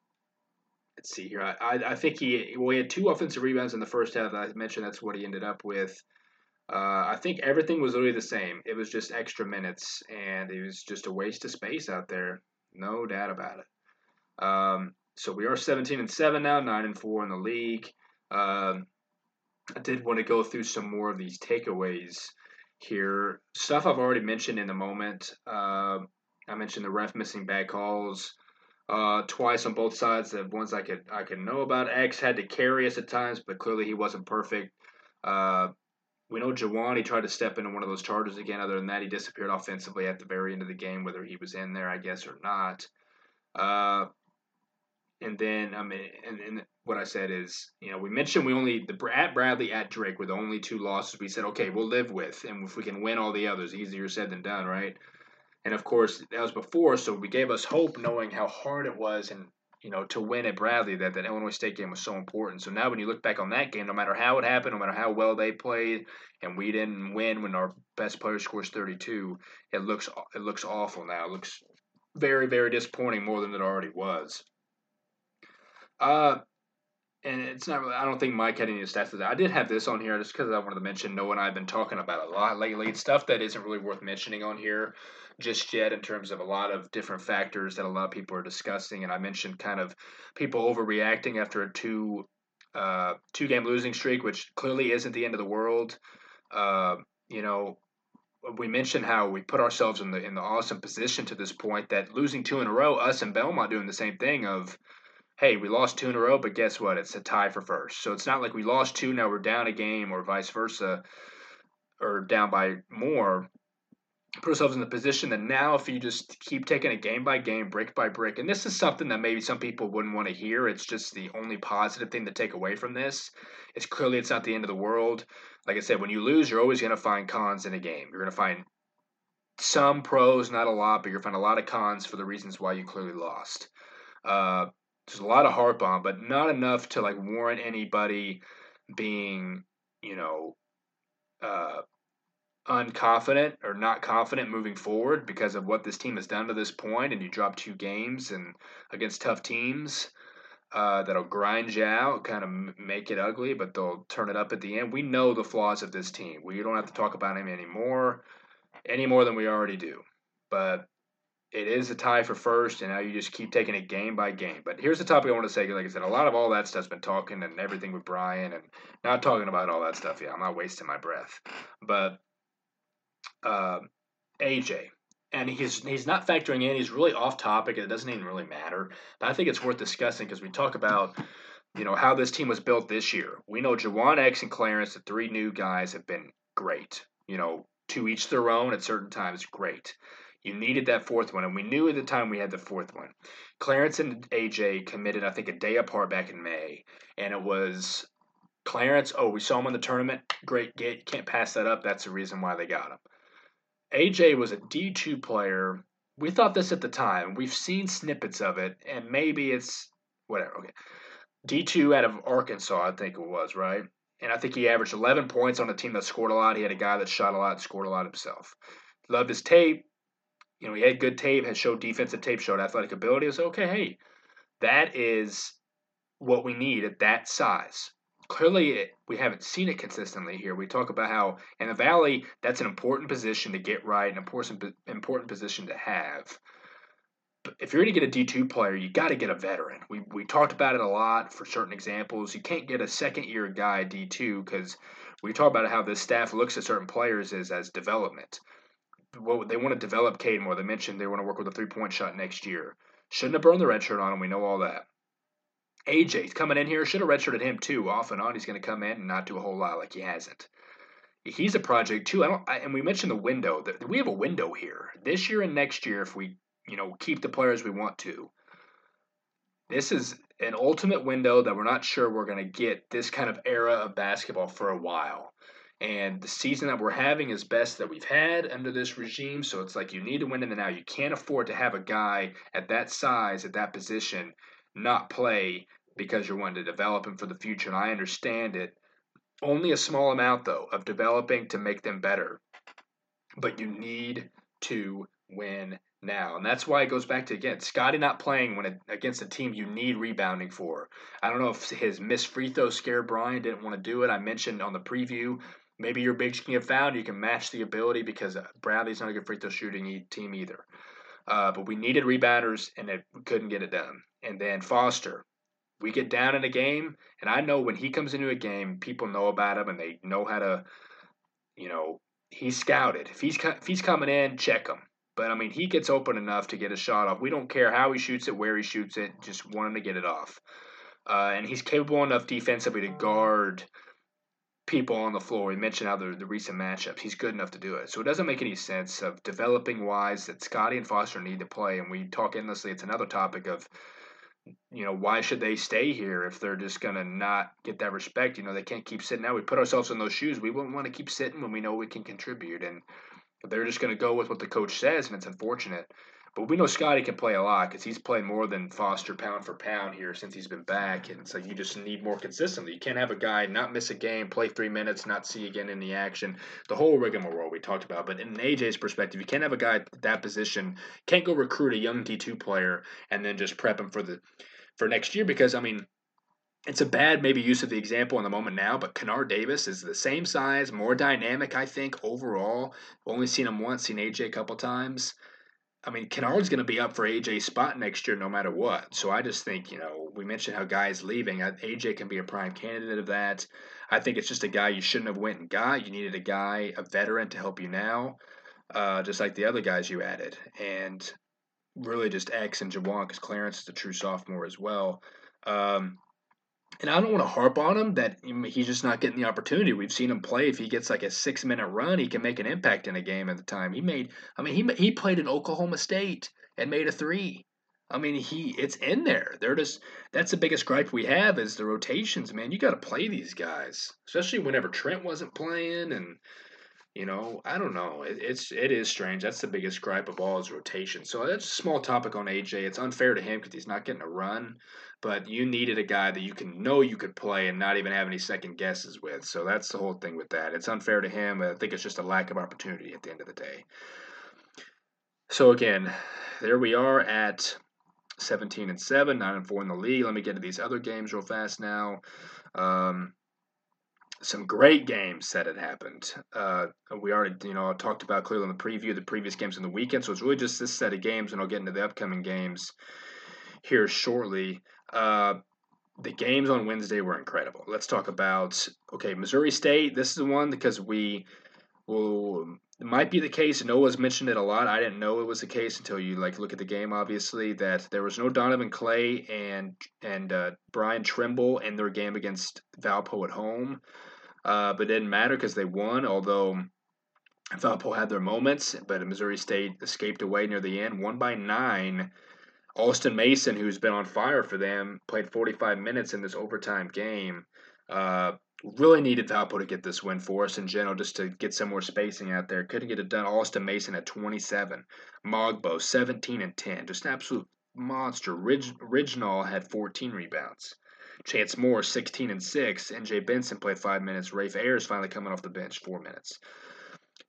let's see here. I, I, I, think he well he had two offensive rebounds in the first half. I mentioned that's what he ended up with. Uh, I think everything was really the same. It was just extra minutes, and it was just a waste of space out there. No doubt about it. Um, so we are 17 and seven now, nine and four in the league. Um, I did want to go through some more of these takeaways here. Stuff I've already mentioned in the moment. Uh, I mentioned the ref missing bad calls uh, twice on both sides. The ones I could I could know about. X had to carry us at times, but clearly he wasn't perfect. Uh, we know Jawaun, he tried to step into one of those charges again. Other than that, he disappeared offensively at the very end of the game, whether he was in there, I guess, or not. Uh, and then I mean, and, and what I said is, you know, we mentioned we only the at Bradley at Drake were the only two losses we said, okay, we'll live with, and if we can win all the others, easier said than done, right? And of course, that was before, so we gave us hope, knowing how hard it was, and you know, to win at Bradley, that that Illinois State game was so important. So now, when you look back on that game, no matter how it happened, no matter how well they played, and we didn't win when our best player scores 32, it looks it looks awful now. It looks very very disappointing more than it already was. Uh, and it's not really, I don't think Mike had any stats of that. I did have this on here just because I wanted to mention Noah and I have been talking about a lot lately. It's stuff that isn't really worth mentioning on here just yet in terms of a lot of different factors that a lot of people are discussing. And I mentioned kind of people overreacting after a two uh, two game losing streak, which clearly isn't the end of the world. Uh, you know, we mentioned how we put ourselves in the in the awesome position to this point that losing two in a row, us and Belmont doing the same thing of hey, we lost two in a row, but guess what? It's a tie for first. So it's not like we lost two, now we're down a game, or vice versa, or down by more. Put ourselves in the position that now, if you just keep taking it game by game, brick by brick, and this is something that maybe some people wouldn't want to hear. It's just the only positive thing to take away from this. It's clearly it's not the end of the world. Like I said, when you lose, you're always going to find cons in a game. You're going to find some pros, not a lot, but you're going to find a lot of cons for the reasons why you clearly lost. Uh, there's a lot of harp on, but not enough to like warrant anybody being, you know, uh, unconfident or not confident moving forward because of what this team has done to this point. And you drop two games and against tough teams uh, that'll grind you out, kind of make it ugly, but they'll turn it up at the end. We know the flaws of this team. We don't have to talk about them anymore, any more than we already do. But it is a tie for first, and now you just keep taking it game by game. But here's the topic I want to say. Like I said, a lot of all that stuff's been talking and everything with Brian, and not talking about all that stuff. Yeah, I'm not wasting my breath. But uh, AJ, and he's he's not factoring in. He's really off topic. And it doesn't even really matter. But I think it's worth discussing because we talk about you know how this team was built this year. We know Jawaun X and Clarence, the three new guys, have been great. You know, to each their own at certain times, great. You needed that fourth one, and we knew at the time we had the fourth one. Clarence and AJ committed, I think, a day apart back in May, and it was Clarence. Oh, we saw him in the tournament. Great get. Can't pass that up. That's the reason why they got him. AJ was a D2 player. We thought this at the time. We've seen snippets of it, and maybe it's whatever. Okay. D2 out of Arkansas, I think it was, right? And I think he averaged 11 points on a team that scored a lot. He had a guy that shot a lot, scored a lot himself. Loved his tape you know, he had good tape, had showed defensive tape, showed athletic ability. It's okay, hey, that is what we need at that size. Clearly, it, we haven't seen it consistently here. We talk about how in the Valley, that's an important position to get right, an important important position to have. But if you're going to get a D2 player, you got to get a veteran. We, we talked about it a lot for certain examples. You can't get a second year guy D2 because we talk about how this staff looks at certain players as, as development well, they want to develop Cade more. They mentioned they want to work with a three point shot next year. Shouldn't have burned the red shirt on him. We know all that. AJ's coming in here. Should have redshirted him too. Off and on, he's going to come in and not do a whole lot like he hasn't. he's a project too. I don't. I, and we mentioned the window. That we have a window here this year and next year if we you know keep the players we want to. This is an ultimate window that we're not sure we're going to get this kind of era of basketball for a while. And the season that we're having is best that we've had under this regime. So it's like you need to win in the now. You can't afford to have a guy at that size, at that position, not play because you're wanting to develop him for the future. And I understand it. Only a small amount, though, of developing to make them better. But you need to win now. And that's why it goes back to again, Scotty not playing when it, against a team you need rebounding for. I don't know if his missed free throw scared Brian, didn't want to do it. I mentioned on the preview, maybe your bigs can get found. You can match the ability because uh, Bradley's not a good free throw shooting team either. Uh, but we needed rebounders and it, couldn't get it done. And then Foster, we get down in a game, and I know when he comes into a game, people know about him and they know how to, you know, he's scouted. If he's if he's coming in, check him. But I mean, he gets open enough to get a shot off. We don't care how he shoots it, where he shoots it, just want him to get it off. Uh, and he's capable enough defensively to guard people on the floor. We mentioned how the, the recent matchups, he's good enough to do it. So it doesn't make any sense of developing wise that Scotty and Foster need to play. And we talk endlessly. It's another topic of, you know, why should they stay here if they're just going to not get that respect? You know, they can't keep sitting out. We put ourselves in those shoes. We wouldn't want to keep sitting when we know we can contribute. And they're just going to go with what the coach says, and it's unfortunate. But we know Scotty can play a lot because he's played more than Foster pound for pound here since he's been back. And so you just need more consistently. You can't have a guy not miss a game, play three minutes, not see again in the action. The whole rigmarole we talked about. But in AJ's perspective, you can't have a guy at that position, can't go recruit a young D2 player and then just prep him for the for next year because, I mean, it's a bad maybe use of the example in the moment now, but Kennard Davis is the same size, more dynamic, I think, overall. Only seen him once, seen AJ a couple times. I mean, Kennard's going to be up for AJ's spot next year no matter what. So I just think, you know, we mentioned how guys leaving. AJ can be a prime candidate of that. I think it's just a guy you shouldn't have went and got. You needed a guy, a veteran to help you now, uh, just like the other guys you added. And really just X and Jawaun because Clarence is a true sophomore as well. Um, and I don't want to harp on him that he's just not getting the opportunity. We've seen him play. If he gets like a six minute run, he can make an impact in a game at the time. He made, I mean, he he played in Oklahoma State and made a three. I mean, he it's in there. They're just that's the biggest gripe we have is the rotations. Man, you got to play these guys, especially whenever Trent wasn't playing and you know, I don't know. It, it's it is strange. That's the biggest gripe of all is rotation. So that's a small topic on AJ. It's unfair to him because he's not getting a run, but you needed a guy that you can know you could play and not even have any second guesses with. So that's the whole thing with that. It's unfair to him. I think it's just a lack of opportunity at the end of the day. So again, there we are at 17 and 7, 9 and 4 in the league. Let me get to these other games real fast now. Um, some great games that had happened. Uh, we already, you know, talked about clearly in the preview the previous games in the weekend. So it's really just this set of games, and I'll get into the upcoming games here shortly. Uh, the games on Wednesday were incredible. Let's talk about okay, Missouri State. This is the one because we will it might be the case. Noah's mentioned it a lot. I didn't know it was the case until you like look at the game. Obviously, that there was no Donovan Clay and and uh, Brian Trimble in their game against Valpo at home. Uh, but it didn't matter because they won, although Valpo had their moments, but Missouri State escaped away near the end, won by nine. Alston Mason, who's been on fire for them, played 45 minutes in this overtime game. Uh, really needed Valpo to get this win for us in general, just to get some more spacing out there. Couldn't get it done. Alston Mason at 27. Mogbo, 17 and 10. Just an absolute monster. Ridge, Ridgnal had 14 rebounds. Chance Moore, 16 and 6. NJ Benson played five minutes. Rafe Ayers finally coming off the bench, four minutes.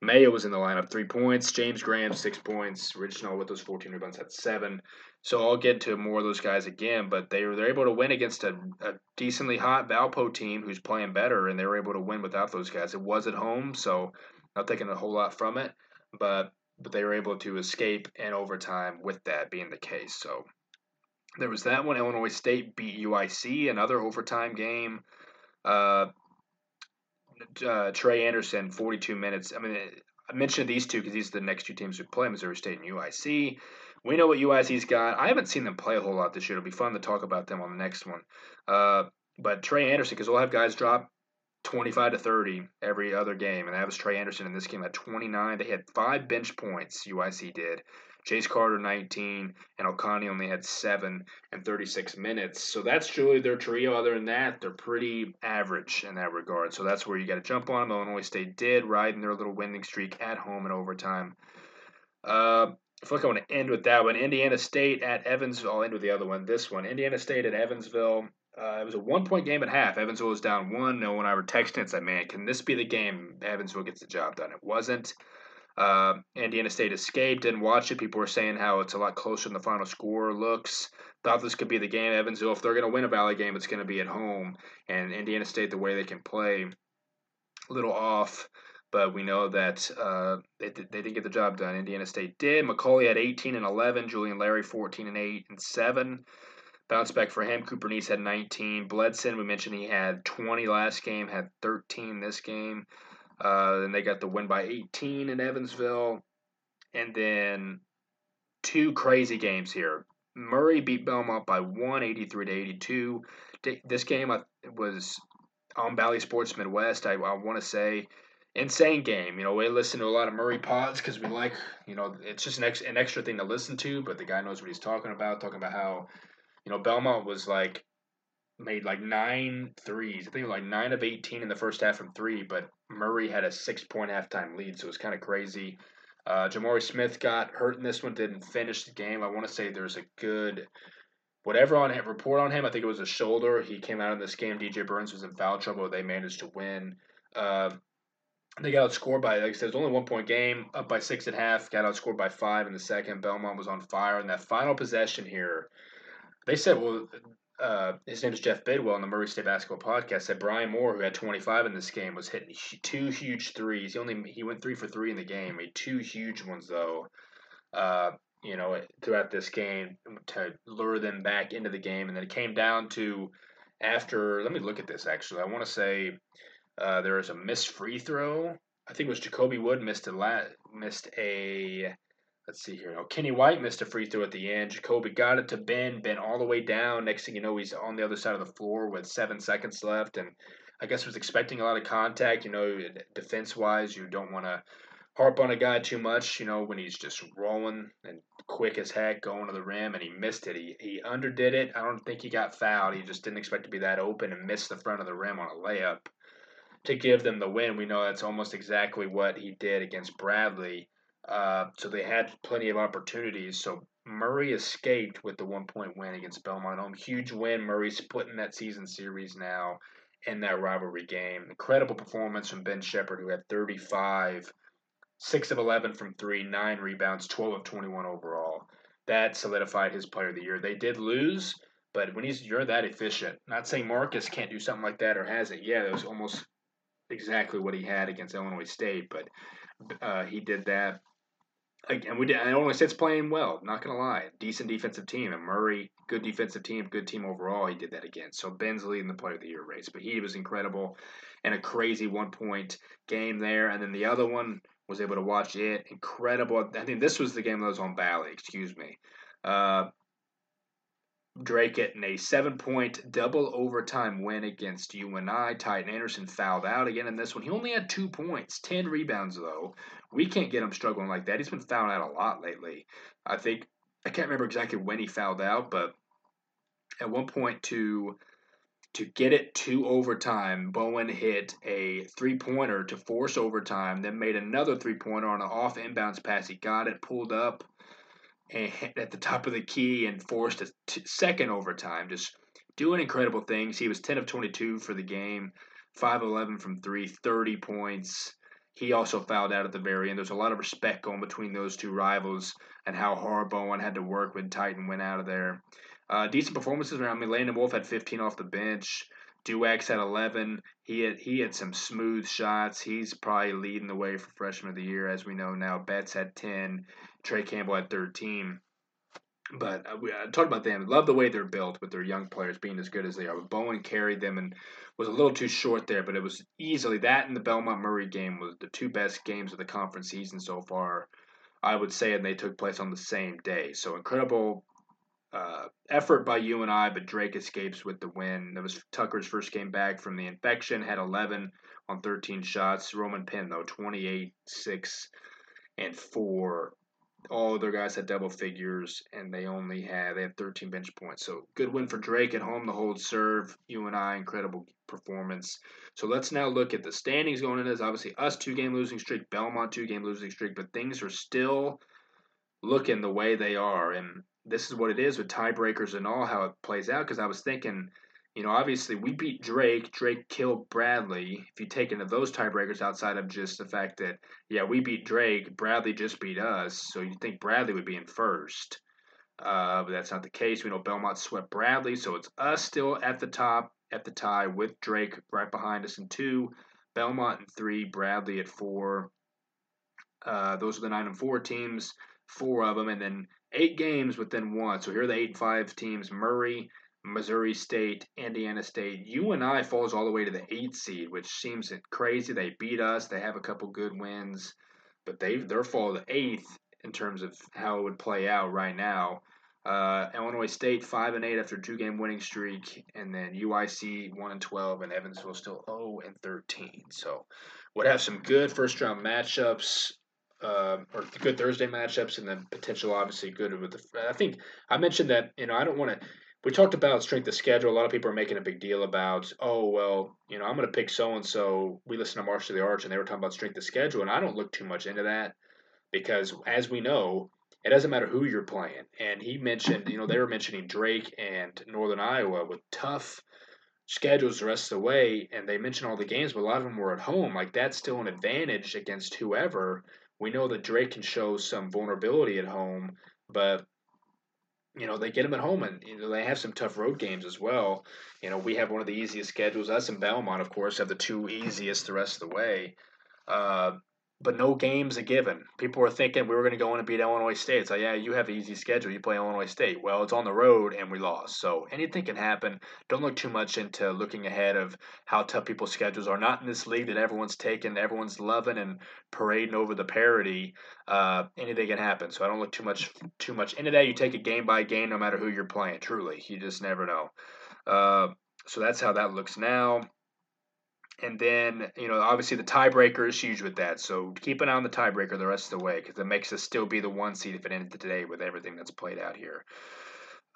Mayo was in the lineup, three points. James Graham, six points. Ridgnal with those 14 rebounds had seven. So I'll get to more of those guys again, but they were they're able to win against a, a decently hot Valpo team who's playing better, and they were able to win without those guys. It was at home, so not taking a whole lot from it, but but they were able to escape in overtime with that being the case. So there was that one. Illinois State beat UIC, another overtime game. Uh, uh, Trey Anderson, 42 minutes. I mean, I mentioned these two because these are the next two teams we play Missouri State and UIC. We know what UIC's got. I haven't seen them play a whole lot this year. It'll be fun to talk about them on the next one. Uh, but Trey Anderson, because we'll have guys drop 25 to 30 every other game, and that was Trey Anderson in this game at 29. They had five bench points, UIC did. Jace Carter 19, and Okani only had seven and 36 minutes. So that's really their trio. Other than that, they're pretty average in that regard. So that's where you got to jump on them. Illinois State did riding their little winning streak at home in overtime. Uh, I feel like I want to end with that one. Indiana State at Evansville. I'll end with the other one. This one, Indiana State at Evansville. Uh, it was a one point game at half. Evansville was down one. No one I were texting and said, man, can this be the game Evansville gets the job done? It wasn't. Uh, Indiana State escaped. Didn't watch it. People were saying how it's a lot closer than the final score looks. Thought this could be the game. Evansville, if they're going to win a Valley game, it's going to be at home. And Indiana State, the way they can play, a little off. But we know that uh, they, they didn't get the job done. Indiana State did. McCauley had 18 and 11. Julian Larry 14 and 8 and 7. Bounce back for him. Cooper Neese had 19. Bledson, we mentioned he had 20 last game, had 13 this game. Uh, then they got the win by 18 in Evansville. And then two crazy games here. Murray beat Belmont by 183 to 82. This game was on Bally Sports Midwest, I, I want to say. Insane game. You know, we listen to a lot of Murray pods because we like, you know, it's just an, ex, an extra thing to listen to, but the guy knows what he's talking about, talking about how, you know, Belmont was like made like nine threes. I think it was like nine of 18 in the first half from three, but Murray had a six point halftime lead, so it was kind of crazy. Uh, Jamari Smith got hurt in this one, didn't finish the game. I want to say there's a good whatever on him, report on him. I think it was a shoulder. He came out in this game. DJ Burns was in foul trouble. They managed to win. Uh, they got outscored by, like I said, it was only one point game, up by six and a half. Got outscored by five in the second. Belmont was on fire. And that final possession here, they said, well, uh, his name is Jeff Bidwell on the Murray State Basketball Podcast. Said Brian Moore, who had 25 in this game, was hitting two huge threes. He only he went three for three in the game. Made two huge ones though. Uh, you know, throughout this game to lure them back into the game, and then it came down to after. Let me look at this. Actually, I want to say uh, there was a missed free throw. I think it was JaCobi Wood missed a la- missed a let's see here. Oh, Kenny White missed a free throw at the end. Jacoby got it to Ben. Ben all the way down. Next thing you know, he's on the other side of the floor with seven seconds left, and I guess was expecting a lot of contact. You know, defense wise, you don't want to harp on a guy too much. You know, when he's just rolling and quick as heck going to the rim, and he missed it. He he underdid it. I don't think he got fouled. He just didn't expect to be that open and missed the front of the rim on a layup to give them the win. We know that's almost exactly what he did against Bradley. Uh, so they had plenty of opportunities. So Murray escaped with the one point win against Belmont home. Huge win. Murray's splitting that season series now in that rivalry game. Incredible performance from Ben Sheppard, who had 35, 6 of 11 from 3, 9 rebounds, 12 of 21 overall. That solidified his player of the year. They did lose, but when he's you're that efficient, not saying Marcus can't do something like that or hasn't. Yeah, it was almost exactly what he had against Illinois State, but uh, he did that and we did. I Illinois State's playing well. Not gonna lie, decent defensive team. And Murray, good defensive team, good team overall. He did that again. So Ben's leading the Player of the Year race, but he was incredible, and a crazy one point game there. And then the other one was able to watch it. Incredible. I think this was the game that was on Bally. Excuse me. Uh, Drake getting a seven point double overtime win against UNI. Tytan Anderson fouled out again in this one. He only had two points, 10 rebounds, though. We can't get him struggling like that. He's been fouled out a lot lately. I think, I can't remember exactly when he fouled out, but at one point to to get it to overtime, Bowen hit a three pointer to force overtime, then made another three pointer on an off inbounds pass. He got it, pulled up, and at the top of the key and forced a t- second overtime. Just doing incredible things. He was 10 of 22 for the game, 5 11 from 3, 30 points. He also fouled out at the very end. There's a lot of respect going between those two rivals and how hard Bowen had to work when Tytan went out of there. Uh, decent performances around me. Landon Wolf had 15 off the bench. Duax had 11. He had he had some smooth shots. He's probably leading the way for freshman of the year, as we know now. Betts had 10. Trey Campbell had 13. But uh, we uh, talked about them. Love the way they're built with their young players being as good as they are. Bowen carried them and was a little too short there, but it was easily that and the Belmont Murray game was the two best games of the conference season so far. I would say, and they took place on the same day. So incredible uh, effort by UNI, but Drake escapes with the win. That was Tucker's first game back from the infection, had 11 on 13 shots. Roman Penn, though, 28, 6, and 4. All their guys had double figures, and they only had they had 13 bench points. So good win for Drake at home. The hold serve, UNI, incredible performance. So let's now look at the standings going into this. Obviously, us two game losing streak, Belmont two game losing streak, but things are still looking the way they are. And this is what it is with tiebreakers and all how it plays out. Because I was thinking, you know, obviously we beat Drake. Drake killed Bradley. If you take into those tiebreakers outside of just the fact that, yeah, we beat Drake, Bradley just beat us. So you'd think Bradley would be in first. Uh, but that's not the case. We know Belmont swept Bradley, so it's us still at the top at the tie with Drake right behind us in two, Belmont in three, Bradley at four. Uh, those are the nine and four teams, four of them, and then eight games within one. So here are the eight and five teams: Murray, Missouri State, Indiana State. UNI falls all the way to the eight seed, which seems crazy. They beat us. They have a couple good wins, but they they're fall to eighth in terms of how it would play out right now. Uh, Illinois State five and eight after two game winning streak, and then UIC one and twelve, and Evansville still zero oh and thirteen. So, would have some good first round matchups uh, or good Thursday matchups, and then potential obviously good with the. I think I mentioned that you know I don't want to. We talked about strength of schedule. A lot of people are making a big deal about, oh well, you know I'm going to pick so and so. We listen to March to the Arch, and they were talking about strength of schedule, and I don't look too much into that because, as we know, it doesn't matter who you're playing. And he mentioned, you know, they were mentioning Drake and Northern Iowa with tough schedules the rest of the way, and they mentioned all the games, but a lot of them were at home. Like that's still an advantage against whoever we know that Drake can show some vulnerability at home, but you know they get them at home, and you know they have some tough road games as well. You know we have one of the easiest schedules. Us and Belmont, of course, have the two easiest the rest of the way. Uh, but no games a given. People were thinking we were going to go in and beat Illinois State. It's like, yeah, you have an easy schedule. You play Illinois State. Well, it's on the road and we lost. So anything can happen. Don't look too much into looking ahead of how tough people's schedules are. Not in this league that everyone's taking, everyone's loving and parading over the parity. Uh, anything can happen. So I don't look too much too much into that. You take it game by game, no matter who you're playing. Truly, you just never know. Uh, so that's how that looks now. And then, you know, obviously the tiebreaker is huge with that. So keep an eye on the tiebreaker the rest of the way because it makes us still be the one seed if it ended today with everything that's played out here.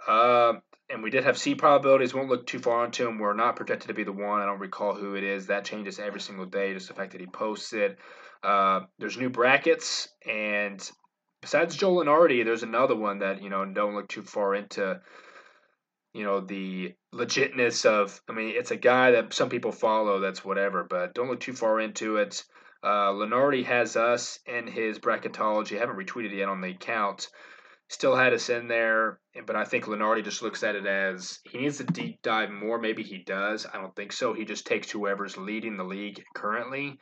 Uh, and we did have C probabilities. Won't look too far into them. We're not projected to be the one. I don't recall who it is. That changes every single day. Just the fact that he posts it. Uh, there's new brackets, and besides Joel Lunardi, there's another one that you know don't look too far into you know the legitness of i mean it's a guy that some people follow that's whatever but don't look too far into it uh, Lunardi has us in his bracketology. I haven't retweeted yet on the account. Still had us in there, but I think Lunardi just looks at it as he needs to deep dive more. Maybe he does. I don't think so. He just takes whoever's leading the league currently.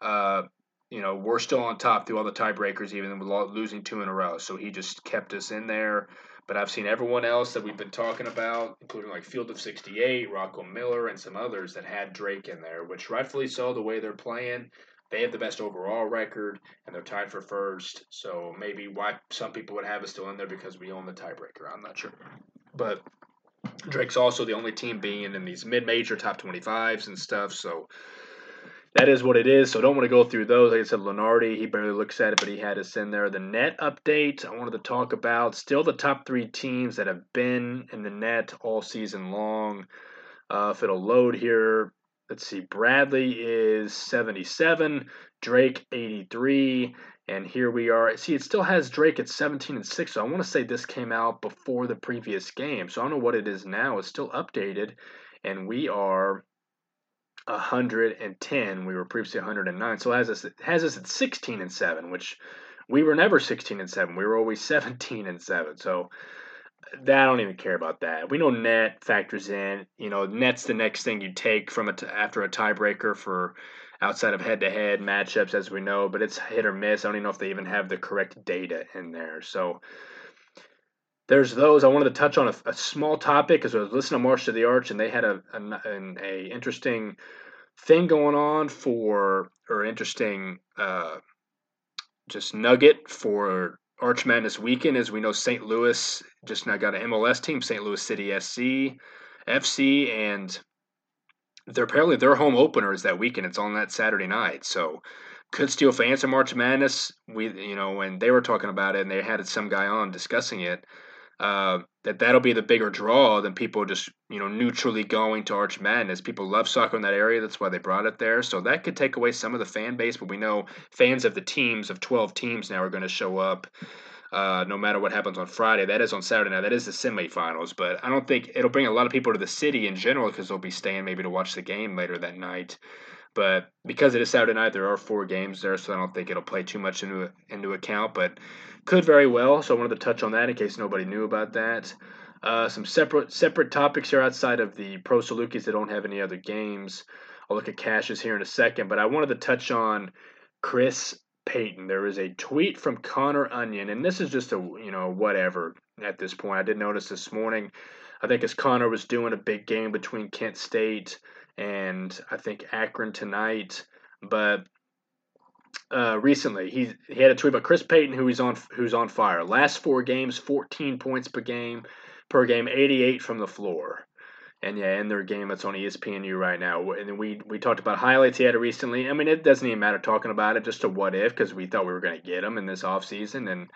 Uh, you know, we're still on top through all the tiebreakers, even with losing two in a row. So he just kept us in there. But I've seen everyone else that we've been talking about, including like Field of 68, Rocco Miller, and some others that had Drake in there, which rightfully so, the way they're playing. They have the best overall record, and they're tied for first. So maybe why some people would have us still in there because we own the tiebreaker. I'm not sure. But Drake's also the only team being in these mid-major top 25s and stuff. So that is what it is. So don't want to go through those. Like I said, Lunardi, he barely looks at it, but he had us in there. The net update I wanted to talk about. Still the top three teams that have been in the net all season long. Uh, if it'll load here, let's see. Bradley is 77, Drake 83, and here we are. See, it still has Drake at 17 and 6. So I want to say this came out before the previous game. So I don't know what it is now. It's still updated, and we are 110. We were previously 109. So it has us has us at 16 and 7, which we were never 16 and 7. We were always 17 and 7. So that I don't even care about that. We know net factors in. You know, net's the next thing you take from it after a tiebreaker for outside of head-to-head matchups, as we know. But it's hit or miss. I don't even know if they even have the correct data in there. So there's those. I wanted to touch on a, a small topic because I was listening to March to the Arch, and they had a, a, a interesting thing going on for or interesting uh, just nugget for Arch Madness weekend. As we know, St. Louis just now got an MLS team, St. Louis City SC, FC, and they're apparently their home opener is that weekend. It's on that Saturday night, so could steal fans from March Madness. We, you know, when they were talking about it, and they had some guy on discussing it, uh, that that'll be the bigger draw than people just you know neutrally going to Arch Madness. People love soccer in that area. That's why they brought it there. So that could take away some of the fan base. But we know fans of the teams of twelve teams now are going to show up. Uh, no matter what happens on Friday, that is on Saturday now. That is the semifinals, but I don't think it'll bring a lot of people to the city in general because they'll be staying maybe to watch the game later that night. But because it is Saturday night, there are four games there, so I don't think it'll play too much into into account. But could very well. So I wanted to touch on that in case nobody knew about that. Uh, some separate separate topics here outside of the Pro Salukis that don't have any other games. I'll look at caches here in a second, but I wanted to touch on Chris Payton. There is a tweet from Connor Onion, and this is just a you know whatever at this point. I did notice this morning. I think as Connor was doing a big game between Kent State and I think Akron tonight, but uh, recently. He he had a tweet about Chris Payton, who he's on who's on fire. Last four games, 14 points per game, per game, 88 from the floor. And yeah, in their game that's on ESPNU right now. And we we talked about highlights he had recently. I mean, it doesn't even matter talking about it, just a what if, because we thought we were going to get him in this offseason. And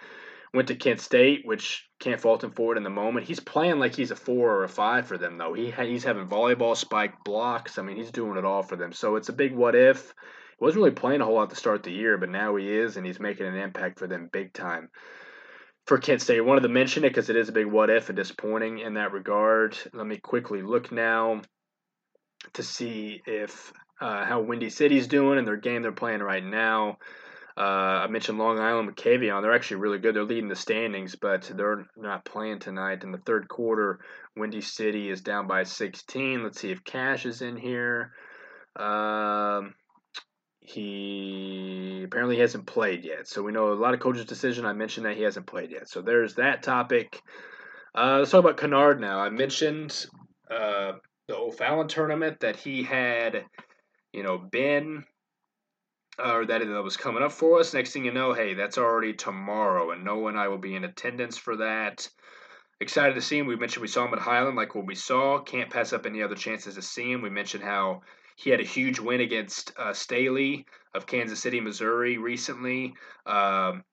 went to Kent State, which can't fault him for it in the moment. He's playing like he's a four or a five for them, though. He he's having volleyball spike blocks. I mean, he's doing it all for them. So it's a big what if wasn't really playing a whole lot to start the year, but now he is, and he's making an impact for them big time. For Kent State, I wanted to mention it because it is a big what if and disappointing in that regard. Let me quickly look now to see if uh, how Windy City's doing in their game they're playing right now. Uh, I mentioned Long Island McCavion. They're actually really good. They're leading the standings, but they're not playing tonight. In the third quarter, Windy City is down by 16. Let's see if Cash is in here. Um, he apparently hasn't played yet. So we know a lot of coaches' decision. I mentioned that he hasn't played yet. So there's that topic. Uh, let's talk about Kennard now. I mentioned uh, the O'Fallon tournament that he had, you know, been or that that was coming up for us. Next thing you know, hey, that's already tomorrow, and Noah and I will be in attendance for that. Excited to see him. We mentioned we saw him at Highland, like what we saw. Can't pass up any other chances to see him. We mentioned how he had a huge win against uh, Staley of Kansas City, Missouri recently. Um,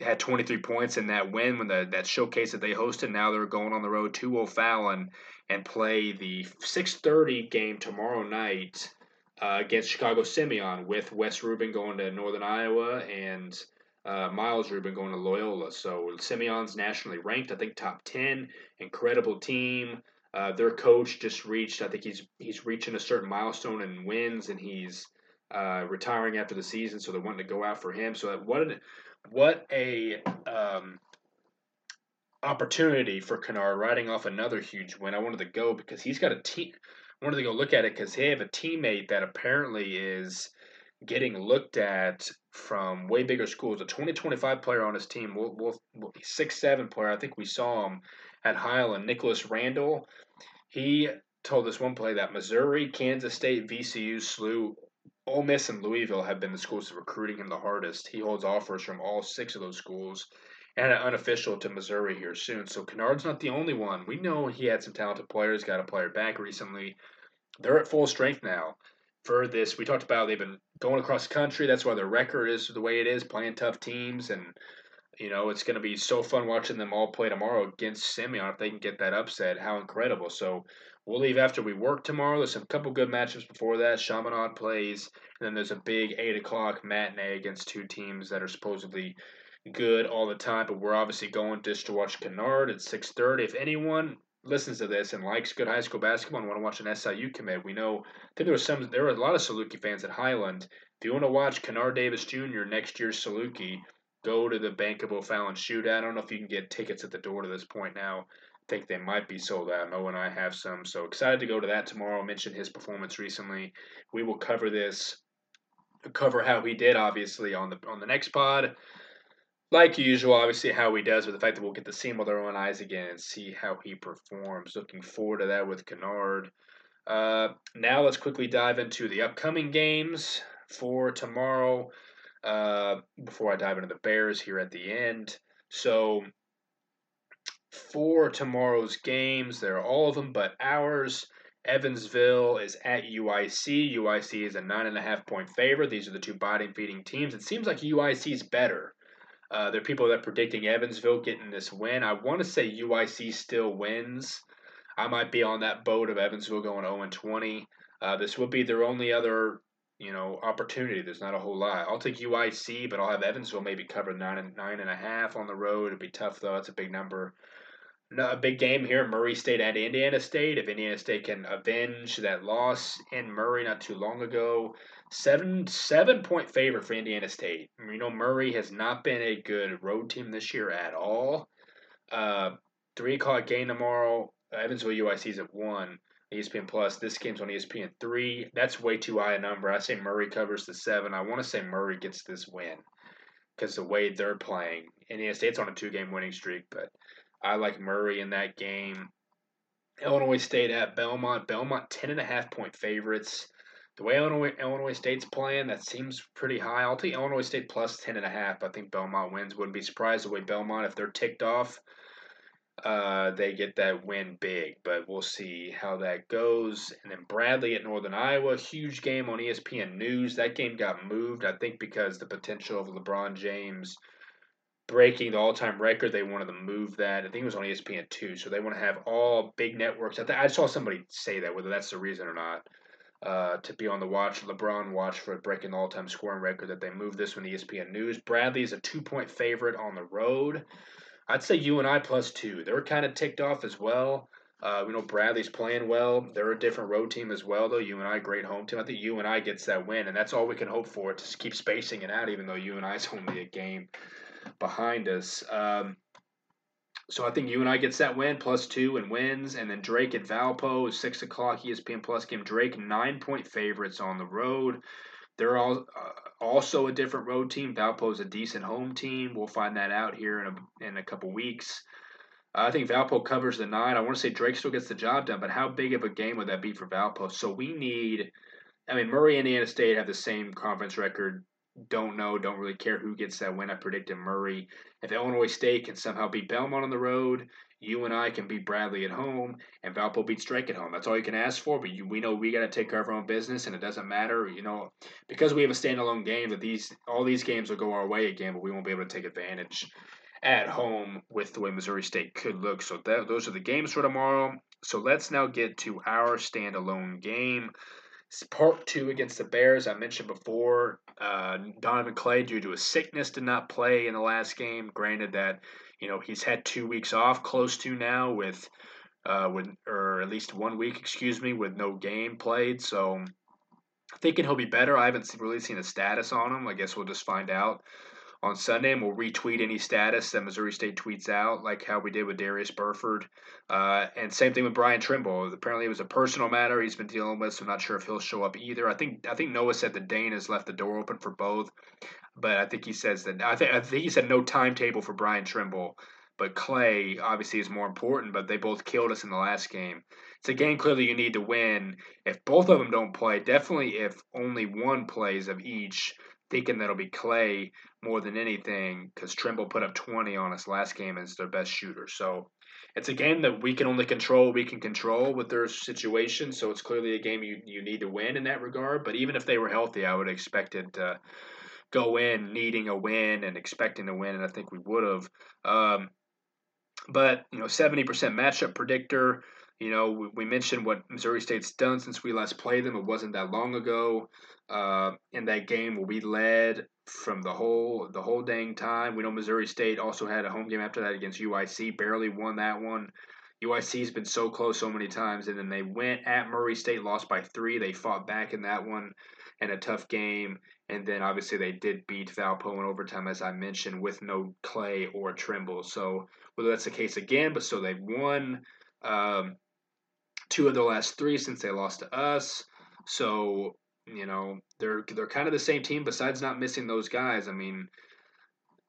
had 23 points in that win when the that showcase that they hosted. Now they're going on the road to O'Fallon and play the 6:30 game tomorrow night uh, against Chicago Simeon with Wes Rubin going to Northern Iowa and uh, Miles Rubin going to Loyola. So Simeon's nationally ranked, I think top 10. Incredible team. Uh, their coach just reached. I think he's he's reaching a certain milestone in wins, and he's uh, retiring after the season. So they're wanting to go out for him. So what an, what a um, opportunity for Kennard riding off another huge win. I wanted to go because he's got a team. Wanted to go look at it because they have a teammate that apparently is getting looked at from way bigger schools. A 2025 player on his team, will will will six seven player. I think we saw him at Highland, Nicholas Randall. He told us one play that Missouri, Kansas State, VCU, SLU, Ole Miss, and Louisville have been the schools recruiting him the hardest. He holds offers from all six of those schools and an unofficial to Missouri here soon. So Kennard's not the only one. We know he had some talented players, got a player back recently. They're at full strength now. For this, we talked about they've been going across the country. That's why their record is the way it is, playing tough teams and you know, it's going to be so fun watching them all play tomorrow against Simeon if they can get that upset. How incredible! So we'll leave after we work tomorrow. There's a couple good matchups before that. Chaminade plays, and then there's a big eight o'clock matinee against two teams that are supposedly good all the time. But we're obviously going just to watch Kennard at six thirty. If anyone listens to this and likes good high school basketball and want to watch an SIU commit, we know I think there was some there were a lot of Saluki fans at Highland. If you want to watch Kennard Davis Jr. next year's Saluki, go to the Bank of O'Fallon shootout. I don't know if you can get tickets at the door to this point now. I think they might be sold out. Mo and I have some, so excited to go to that tomorrow. Mentioned his performance recently. We will cover this, cover how he did, obviously on the on the next pod. Like usual, obviously how he does with the fact that we'll get to see him with our own eyes again and see how he performs. Looking forward to that with Kennard. Uh, now let's quickly dive into the upcoming games for tomorrow. Uh, before I dive into the Bears here at the end. So for tomorrow's games, there are all of them but ours. Evansville is at UIC. UIC is a nine and a half point favorite. These are the two bottom feeding teams. It seems like UIC is better. Uh, there are people that are predicting Evansville getting this win. I want to say UIC still wins. I might be on that boat of Evansville going 0 and 20. Uh, this would be their only other, you know, opportunity. There's not a whole lot. I'll take UIC, but I'll have Evansville maybe cover nine and nine and a half on the road. It'd be tough though. That's a big number a big game here. Murray State at Indiana State. If Indiana State can avenge that loss in Murray not too long ago, seven seven point favorite for Indiana State. You know Murray has not been a good road team this year at all. Uh, three o'clock game tomorrow. Evansville UIC is at one. ESPN Plus. This game's on ESPN three. That's way too high a number. I say Murray covers the seven. I want to say Murray gets this win because the way they're playing. Indiana State's on a two game winning streak, but I like Murray in that game. Illinois State at Belmont. Belmont ten and a half point favorites. The way Illinois, Illinois State's playing, that seems pretty high. I'll take Illinois State plus ten and a half. I think Belmont wins. Wouldn't be surprised the way Belmont, if they're ticked off, uh, they get that win big. But we'll see how that goes. And then Bradley at Northern Iowa, huge game on ESPN News. That game got moved, I think, because the potential of LeBron James breaking the all-time record. They wanted to move that. I think it was on ESPN two, so they want to have all big networks. I, th- I saw somebody say that, whether that's the reason or not, uh, to be on the watch. LeBron watch for breaking the all-time scoring record. That they moved this one to ESPN News. Bradley is a two-point favorite on the road. I'd say UNI plus two. They're kind of ticked off as well. Uh, we know Bradley's playing well. They're a different road team as well, though. UNI, great home team. I think UNI gets that win, and that's all we can hope for to keep spacing it out, even though UNI is only a game behind us. Um, so I think UNI gets that win plus two and wins, and then Drake at Valpo is six o'clock ESPN Plus game. Drake nine point favorites on the road. They're all uh, also a different road team. Valpo is a decent home team. We'll find that out here in a in a couple weeks. I think Valpo covers the nine. I want to say Drake still gets the job done, but how big of a game would that be for Valpo? So we need. I mean, Murray, and Indiana State have the same conference record don't know, don't really care who gets that win. I predicted Murray. If Illinois State can somehow beat Belmont on the road, UNI can beat Bradley at home, and Valpo beats Drake at home. That's all you can ask for. But you, we know we got to take care of our own business, and it doesn't matter, you know, because we have a standalone game that these all these games will go our way again, but we won't be able to take advantage at home with the way Missouri State could look. So that, those are the games for tomorrow. So let's now get to our standalone game. It's part two against the Bears. I mentioned before, uh, Donovan Clay, due to a sickness, did not play in the last game. Granted that, you know, he's had two weeks off, close to now, with, uh, with or at least one week, excuse me, with no game played. So, thinking he'll be better. I haven't really seen a status on him. I guess we'll just find out on Sunday, and we'll retweet any status that Missouri State tweets out, like how we did with Darius Burford. Uh, and same thing with Brian Trimble. Apparently, it was a personal matter he's been dealing with, so I'm not sure if he'll show up either. I think I think Noah said that Dana has left the door open for both, but I think he says that I think I think he said no timetable for Brian Trimble. But Clay obviously is more important, but they both killed us in the last game. It's a game clearly you need to win. If both of them don't play, definitely if only one plays of each, thinking that'll be Clay more than anything because Trimble put up 20 on us last game as their best shooter. So it's a game that we can only control. We can control with their situation. So it's clearly a game you, you need to win in that regard. But even if they were healthy, I would expect it to go in needing a win and expecting to win. And I think we would have. Um, but, you know, 70% matchup predictor. You know, we, mentioned what Missouri State's done since we last played them. It wasn't that long ago. Uh, in that game where we led from the whole the whole dang time. We know Missouri State also had a home game after that against UIC, barely won that one. UIC's been so close so many times, and then they went at Murray State, lost by three. They fought back in that one in a tough game, and then obviously they did beat Valpo in overtime, as I mentioned, with no Clay or Trimble. So whether that's the case again, but so they've won um, two of the last three since they lost to us. So you know, they're they're kind of the same team. Besides not missing those guys, I mean,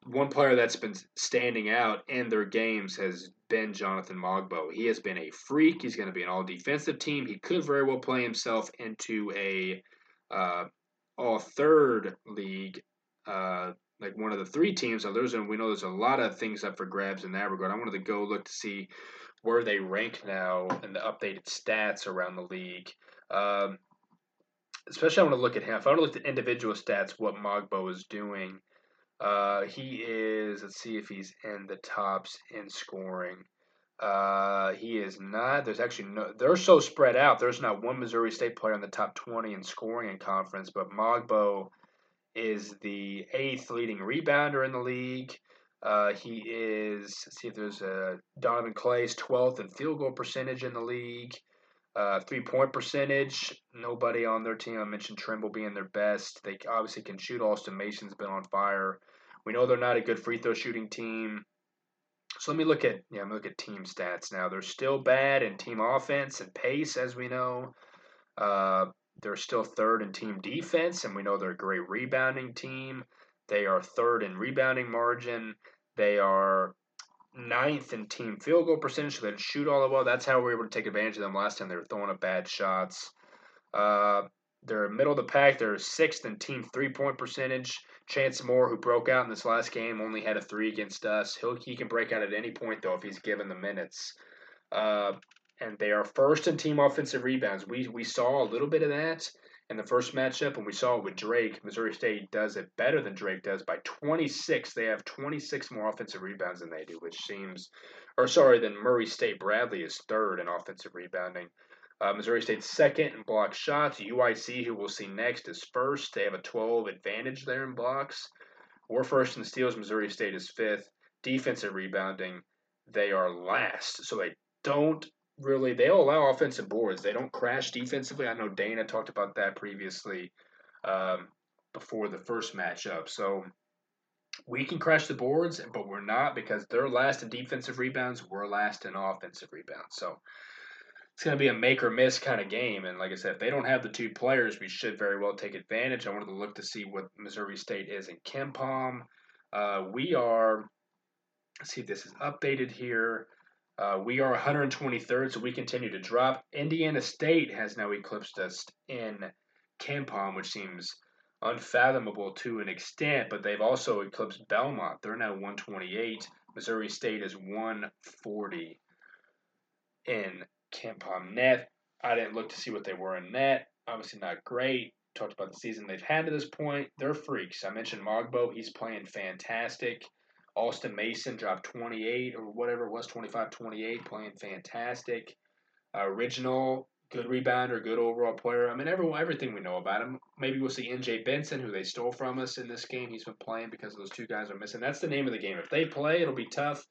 one player that's been standing out in their games has been Jonathan Mogbo. He has been a freak. He's going to be an all defensive team. He could very well play himself into a uh, all third league, uh, like one of the three teams. So there's a, we know there's a lot of things up for grabs in that regard. I wanted to go look to see where they rank now and the updated stats around the league. Um, especially, I want to look at him. If I want to look at individual stats, what Mogbo is doing. Uh, he is. Let's see if he's in the tops in scoring. Uh, he is not. There's actually no. They're so spread out. There's not one Missouri State player in the top 20 in scoring in conference, but Mogbo is the eighth leading rebounder in the league. Uh, he is. see if there's a Donovan Clay's 12th in field goal percentage in the league. Uh, three point percentage. Nobody on their team. I mentioned Trimble being their best. They obviously can shoot. Alston Mason's been on fire. We know they're not a good free throw shooting team. So let me look at yeah, look at team stats now. They're still bad in team offense and pace, as we know. Uh, they're still third in team defense, and we know they're a great rebounding team. They are third in rebounding margin. They are ninth in team field goal percentage, so they shoot all the well. That's how we were able to take advantage of them last time. They were throwing up bad shots. Uh, they're middle of the pack. They're sixth in team three point percentage. Chance Moore, who broke out in this last game, only had a three against us. He'll, he can break out at any point, though, if he's given the minutes. Uh, and they are first in team offensive rebounds. We, we saw a little bit of that in the first matchup, and we saw it with Drake. Missouri State does it better than Drake does by 26. They have 26 more offensive rebounds than they do, which seems, or sorry, than Murray State. Bradley is third in offensive rebounding. Uh, Missouri State's second in block shots. UIC, who we'll see next, is first. They have a 12 advantage there in blocks. We're first in steals. Missouri State is fifth. Defensive rebounding, they are last. So they don't really, they'll allow offensive boards. They don't crash defensively. I know Dana talked about that previously um, before the first matchup. So we can crash the boards, but we're not because they're last in defensive rebounds. We're last in offensive rebounds. So it's going to be a make or miss kind of game. And like I said, if they don't have the two players, we should very well take advantage. I wanted to look to see what Missouri State is in KenPom. Uh, we are, let's see if this is updated here. Uh, we are 123rd, so we continue to drop. Indiana State has now eclipsed us in KenPom, which seems unfathomable to an extent, but they've also eclipsed Belmont. They're now 128. Missouri State is 140 in KenPom net. I didn't look to see what they were in net. Obviously, not great. Talked about the season they've had to this point. They're freaks. I mentioned Mogbo. He's playing fantastic. Alston Mason dropped 28 or whatever it was, 25 28, playing fantastic. Uh, Ridgnal, good rebounder, good overall player. I mean, everyone, everything we know about him. Maybe we'll see NJ Benson, who they stole from us in this game. He's been playing because those two guys are missing. That's the name of the game. If they play, it'll be tough.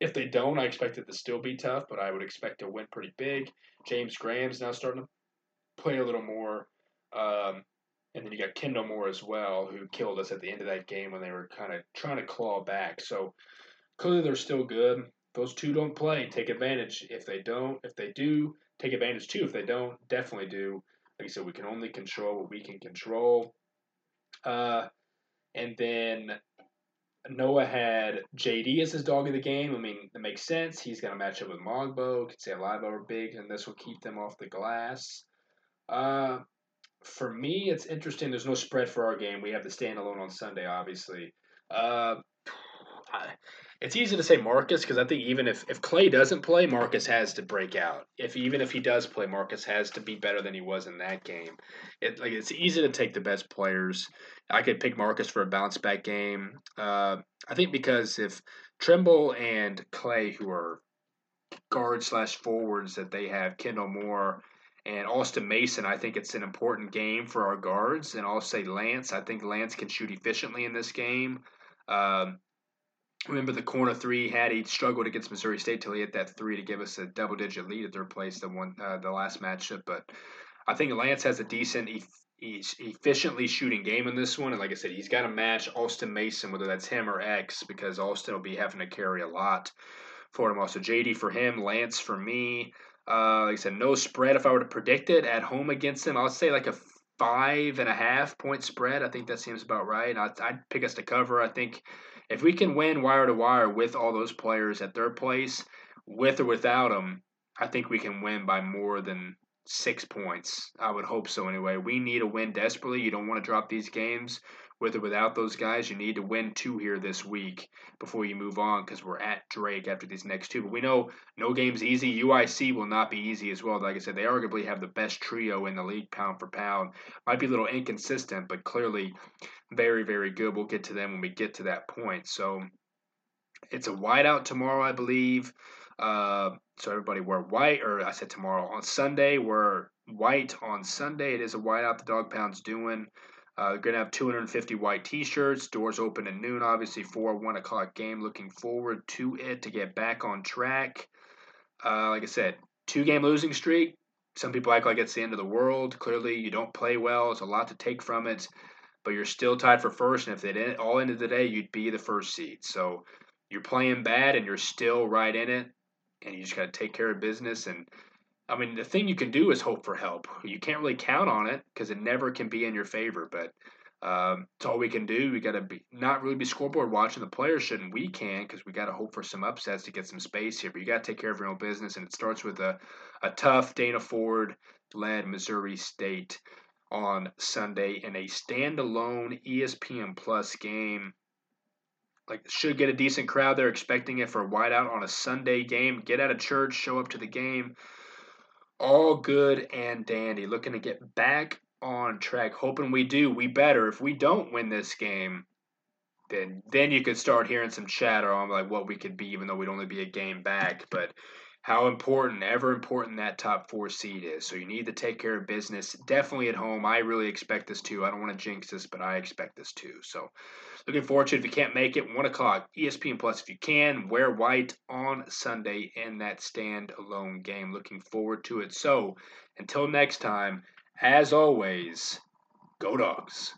If they don't, I expect it to still be tough, but I would expect to win pretty big. James Graham's now starting to play a little more. Um, and then you got Kendall Moore as well, who killed us at the end of that game when they were kind of trying to claw back. So clearly they're still good. Those two don't play. Take advantage. If they don't, if they do, take advantage too. If they don't, definitely do. Like I said, we can only control what we can control. Uh, and then Noah had JD as his dog of the game. I mean, that makes sense. He's going to match up with Mogbo. Could say a live over big, and this will keep them off the glass. Uh, for me, it's interesting. There's no spread for our game. We have the standalone on Sunday, obviously. Uh, it's easy to say Marcus because I think even if, if Clay doesn't play, Marcus has to break out. If even if he does play, Marcus has to be better than he was in that game. It like it's easy to take the best players. I could pick Marcus for a bounce back game. Uh, I think because if Trimble and Clay, who are guard slash forwards that they have, Kendall Moore and Alston Mason, I think it's an important game for our guards. And I'll say Lance. I think Lance can shoot efficiently in this game. Um, remember the corner three had he struggled against Missouri State till he hit that three to give us a double digit lead at their place the one uh, the last matchup. But I think Lance has a decent he's efficiently shooting game in this one. And like I said, he's got to match Austin Mason, whether that's him or X, because Austin will be having to carry a lot for him. Also, JD for him, Lance for me. Uh, like I said, no spread. If I were to predict it at home against them, I would say like a five and a half point spread. I think that seems about right. I'd, I'd pick us to cover. I think if we can win wire to wire with all those players at their place, with or without them, I think we can win by more than six points. I would hope so anyway. We need a win desperately. You don't want to drop these games. With or without those guys. You need to win two here this week before you move on because we're at Drake after these next two. But we know no game's easy. UIC will not be easy as well. Like I said, they arguably have the best trio in the league pound for pound. Might be a little inconsistent, but clearly very, very good. We'll get to them when we get to that point. So it's a whiteout tomorrow, I believe. Uh, so everybody wear white, or I said tomorrow on Sunday we're white on Sunday. It is a whiteout the dog pound's doing. Uh, gonna have 250 white T-shirts. Doors open at noon, obviously for one o'clock game. Looking forward to it to get back on track. Uh, like I said, two game losing streak. Some people act like it's the end of the world. Clearly, you don't play well. It's a lot to take from it, but you're still tied for first. And if it all ended the day, you'd be the first seed. So you're playing bad and you're still right in it, and you just got to take care of business and I mean, the thing you can do is hope for help. You can't really count on it because it never can be in your favor. But um, it's all we can do. We got to be not really be scoreboard watching the players, shouldn't we? Can because we got to hope for some upsets to get some space here. But you got to take care of your own business, and it starts with a a tough Dana Ford led Missouri State on Sunday in a standalone ESPN Plus game. Like should get a decent crowd. They're expecting it for a whiteout on a Sunday game. Get out of church, show up to the game all good and dandy. Looking to get back on track. Hoping we do. We better. If we don't win this game, then then you could start hearing some chatter on like what we could be, even though we'd only be a game back. But how important, ever important that top four seed is. So you need to take care of business. Definitely at home. I really expect this too. I don't want to jinx this, but I expect this too. So looking forward to it. If you can't make it, one o'clock, ESPN Plus. If you can, wear white on Sunday in that stand-alone game. Looking forward to it. So until next time, as always, go dogs.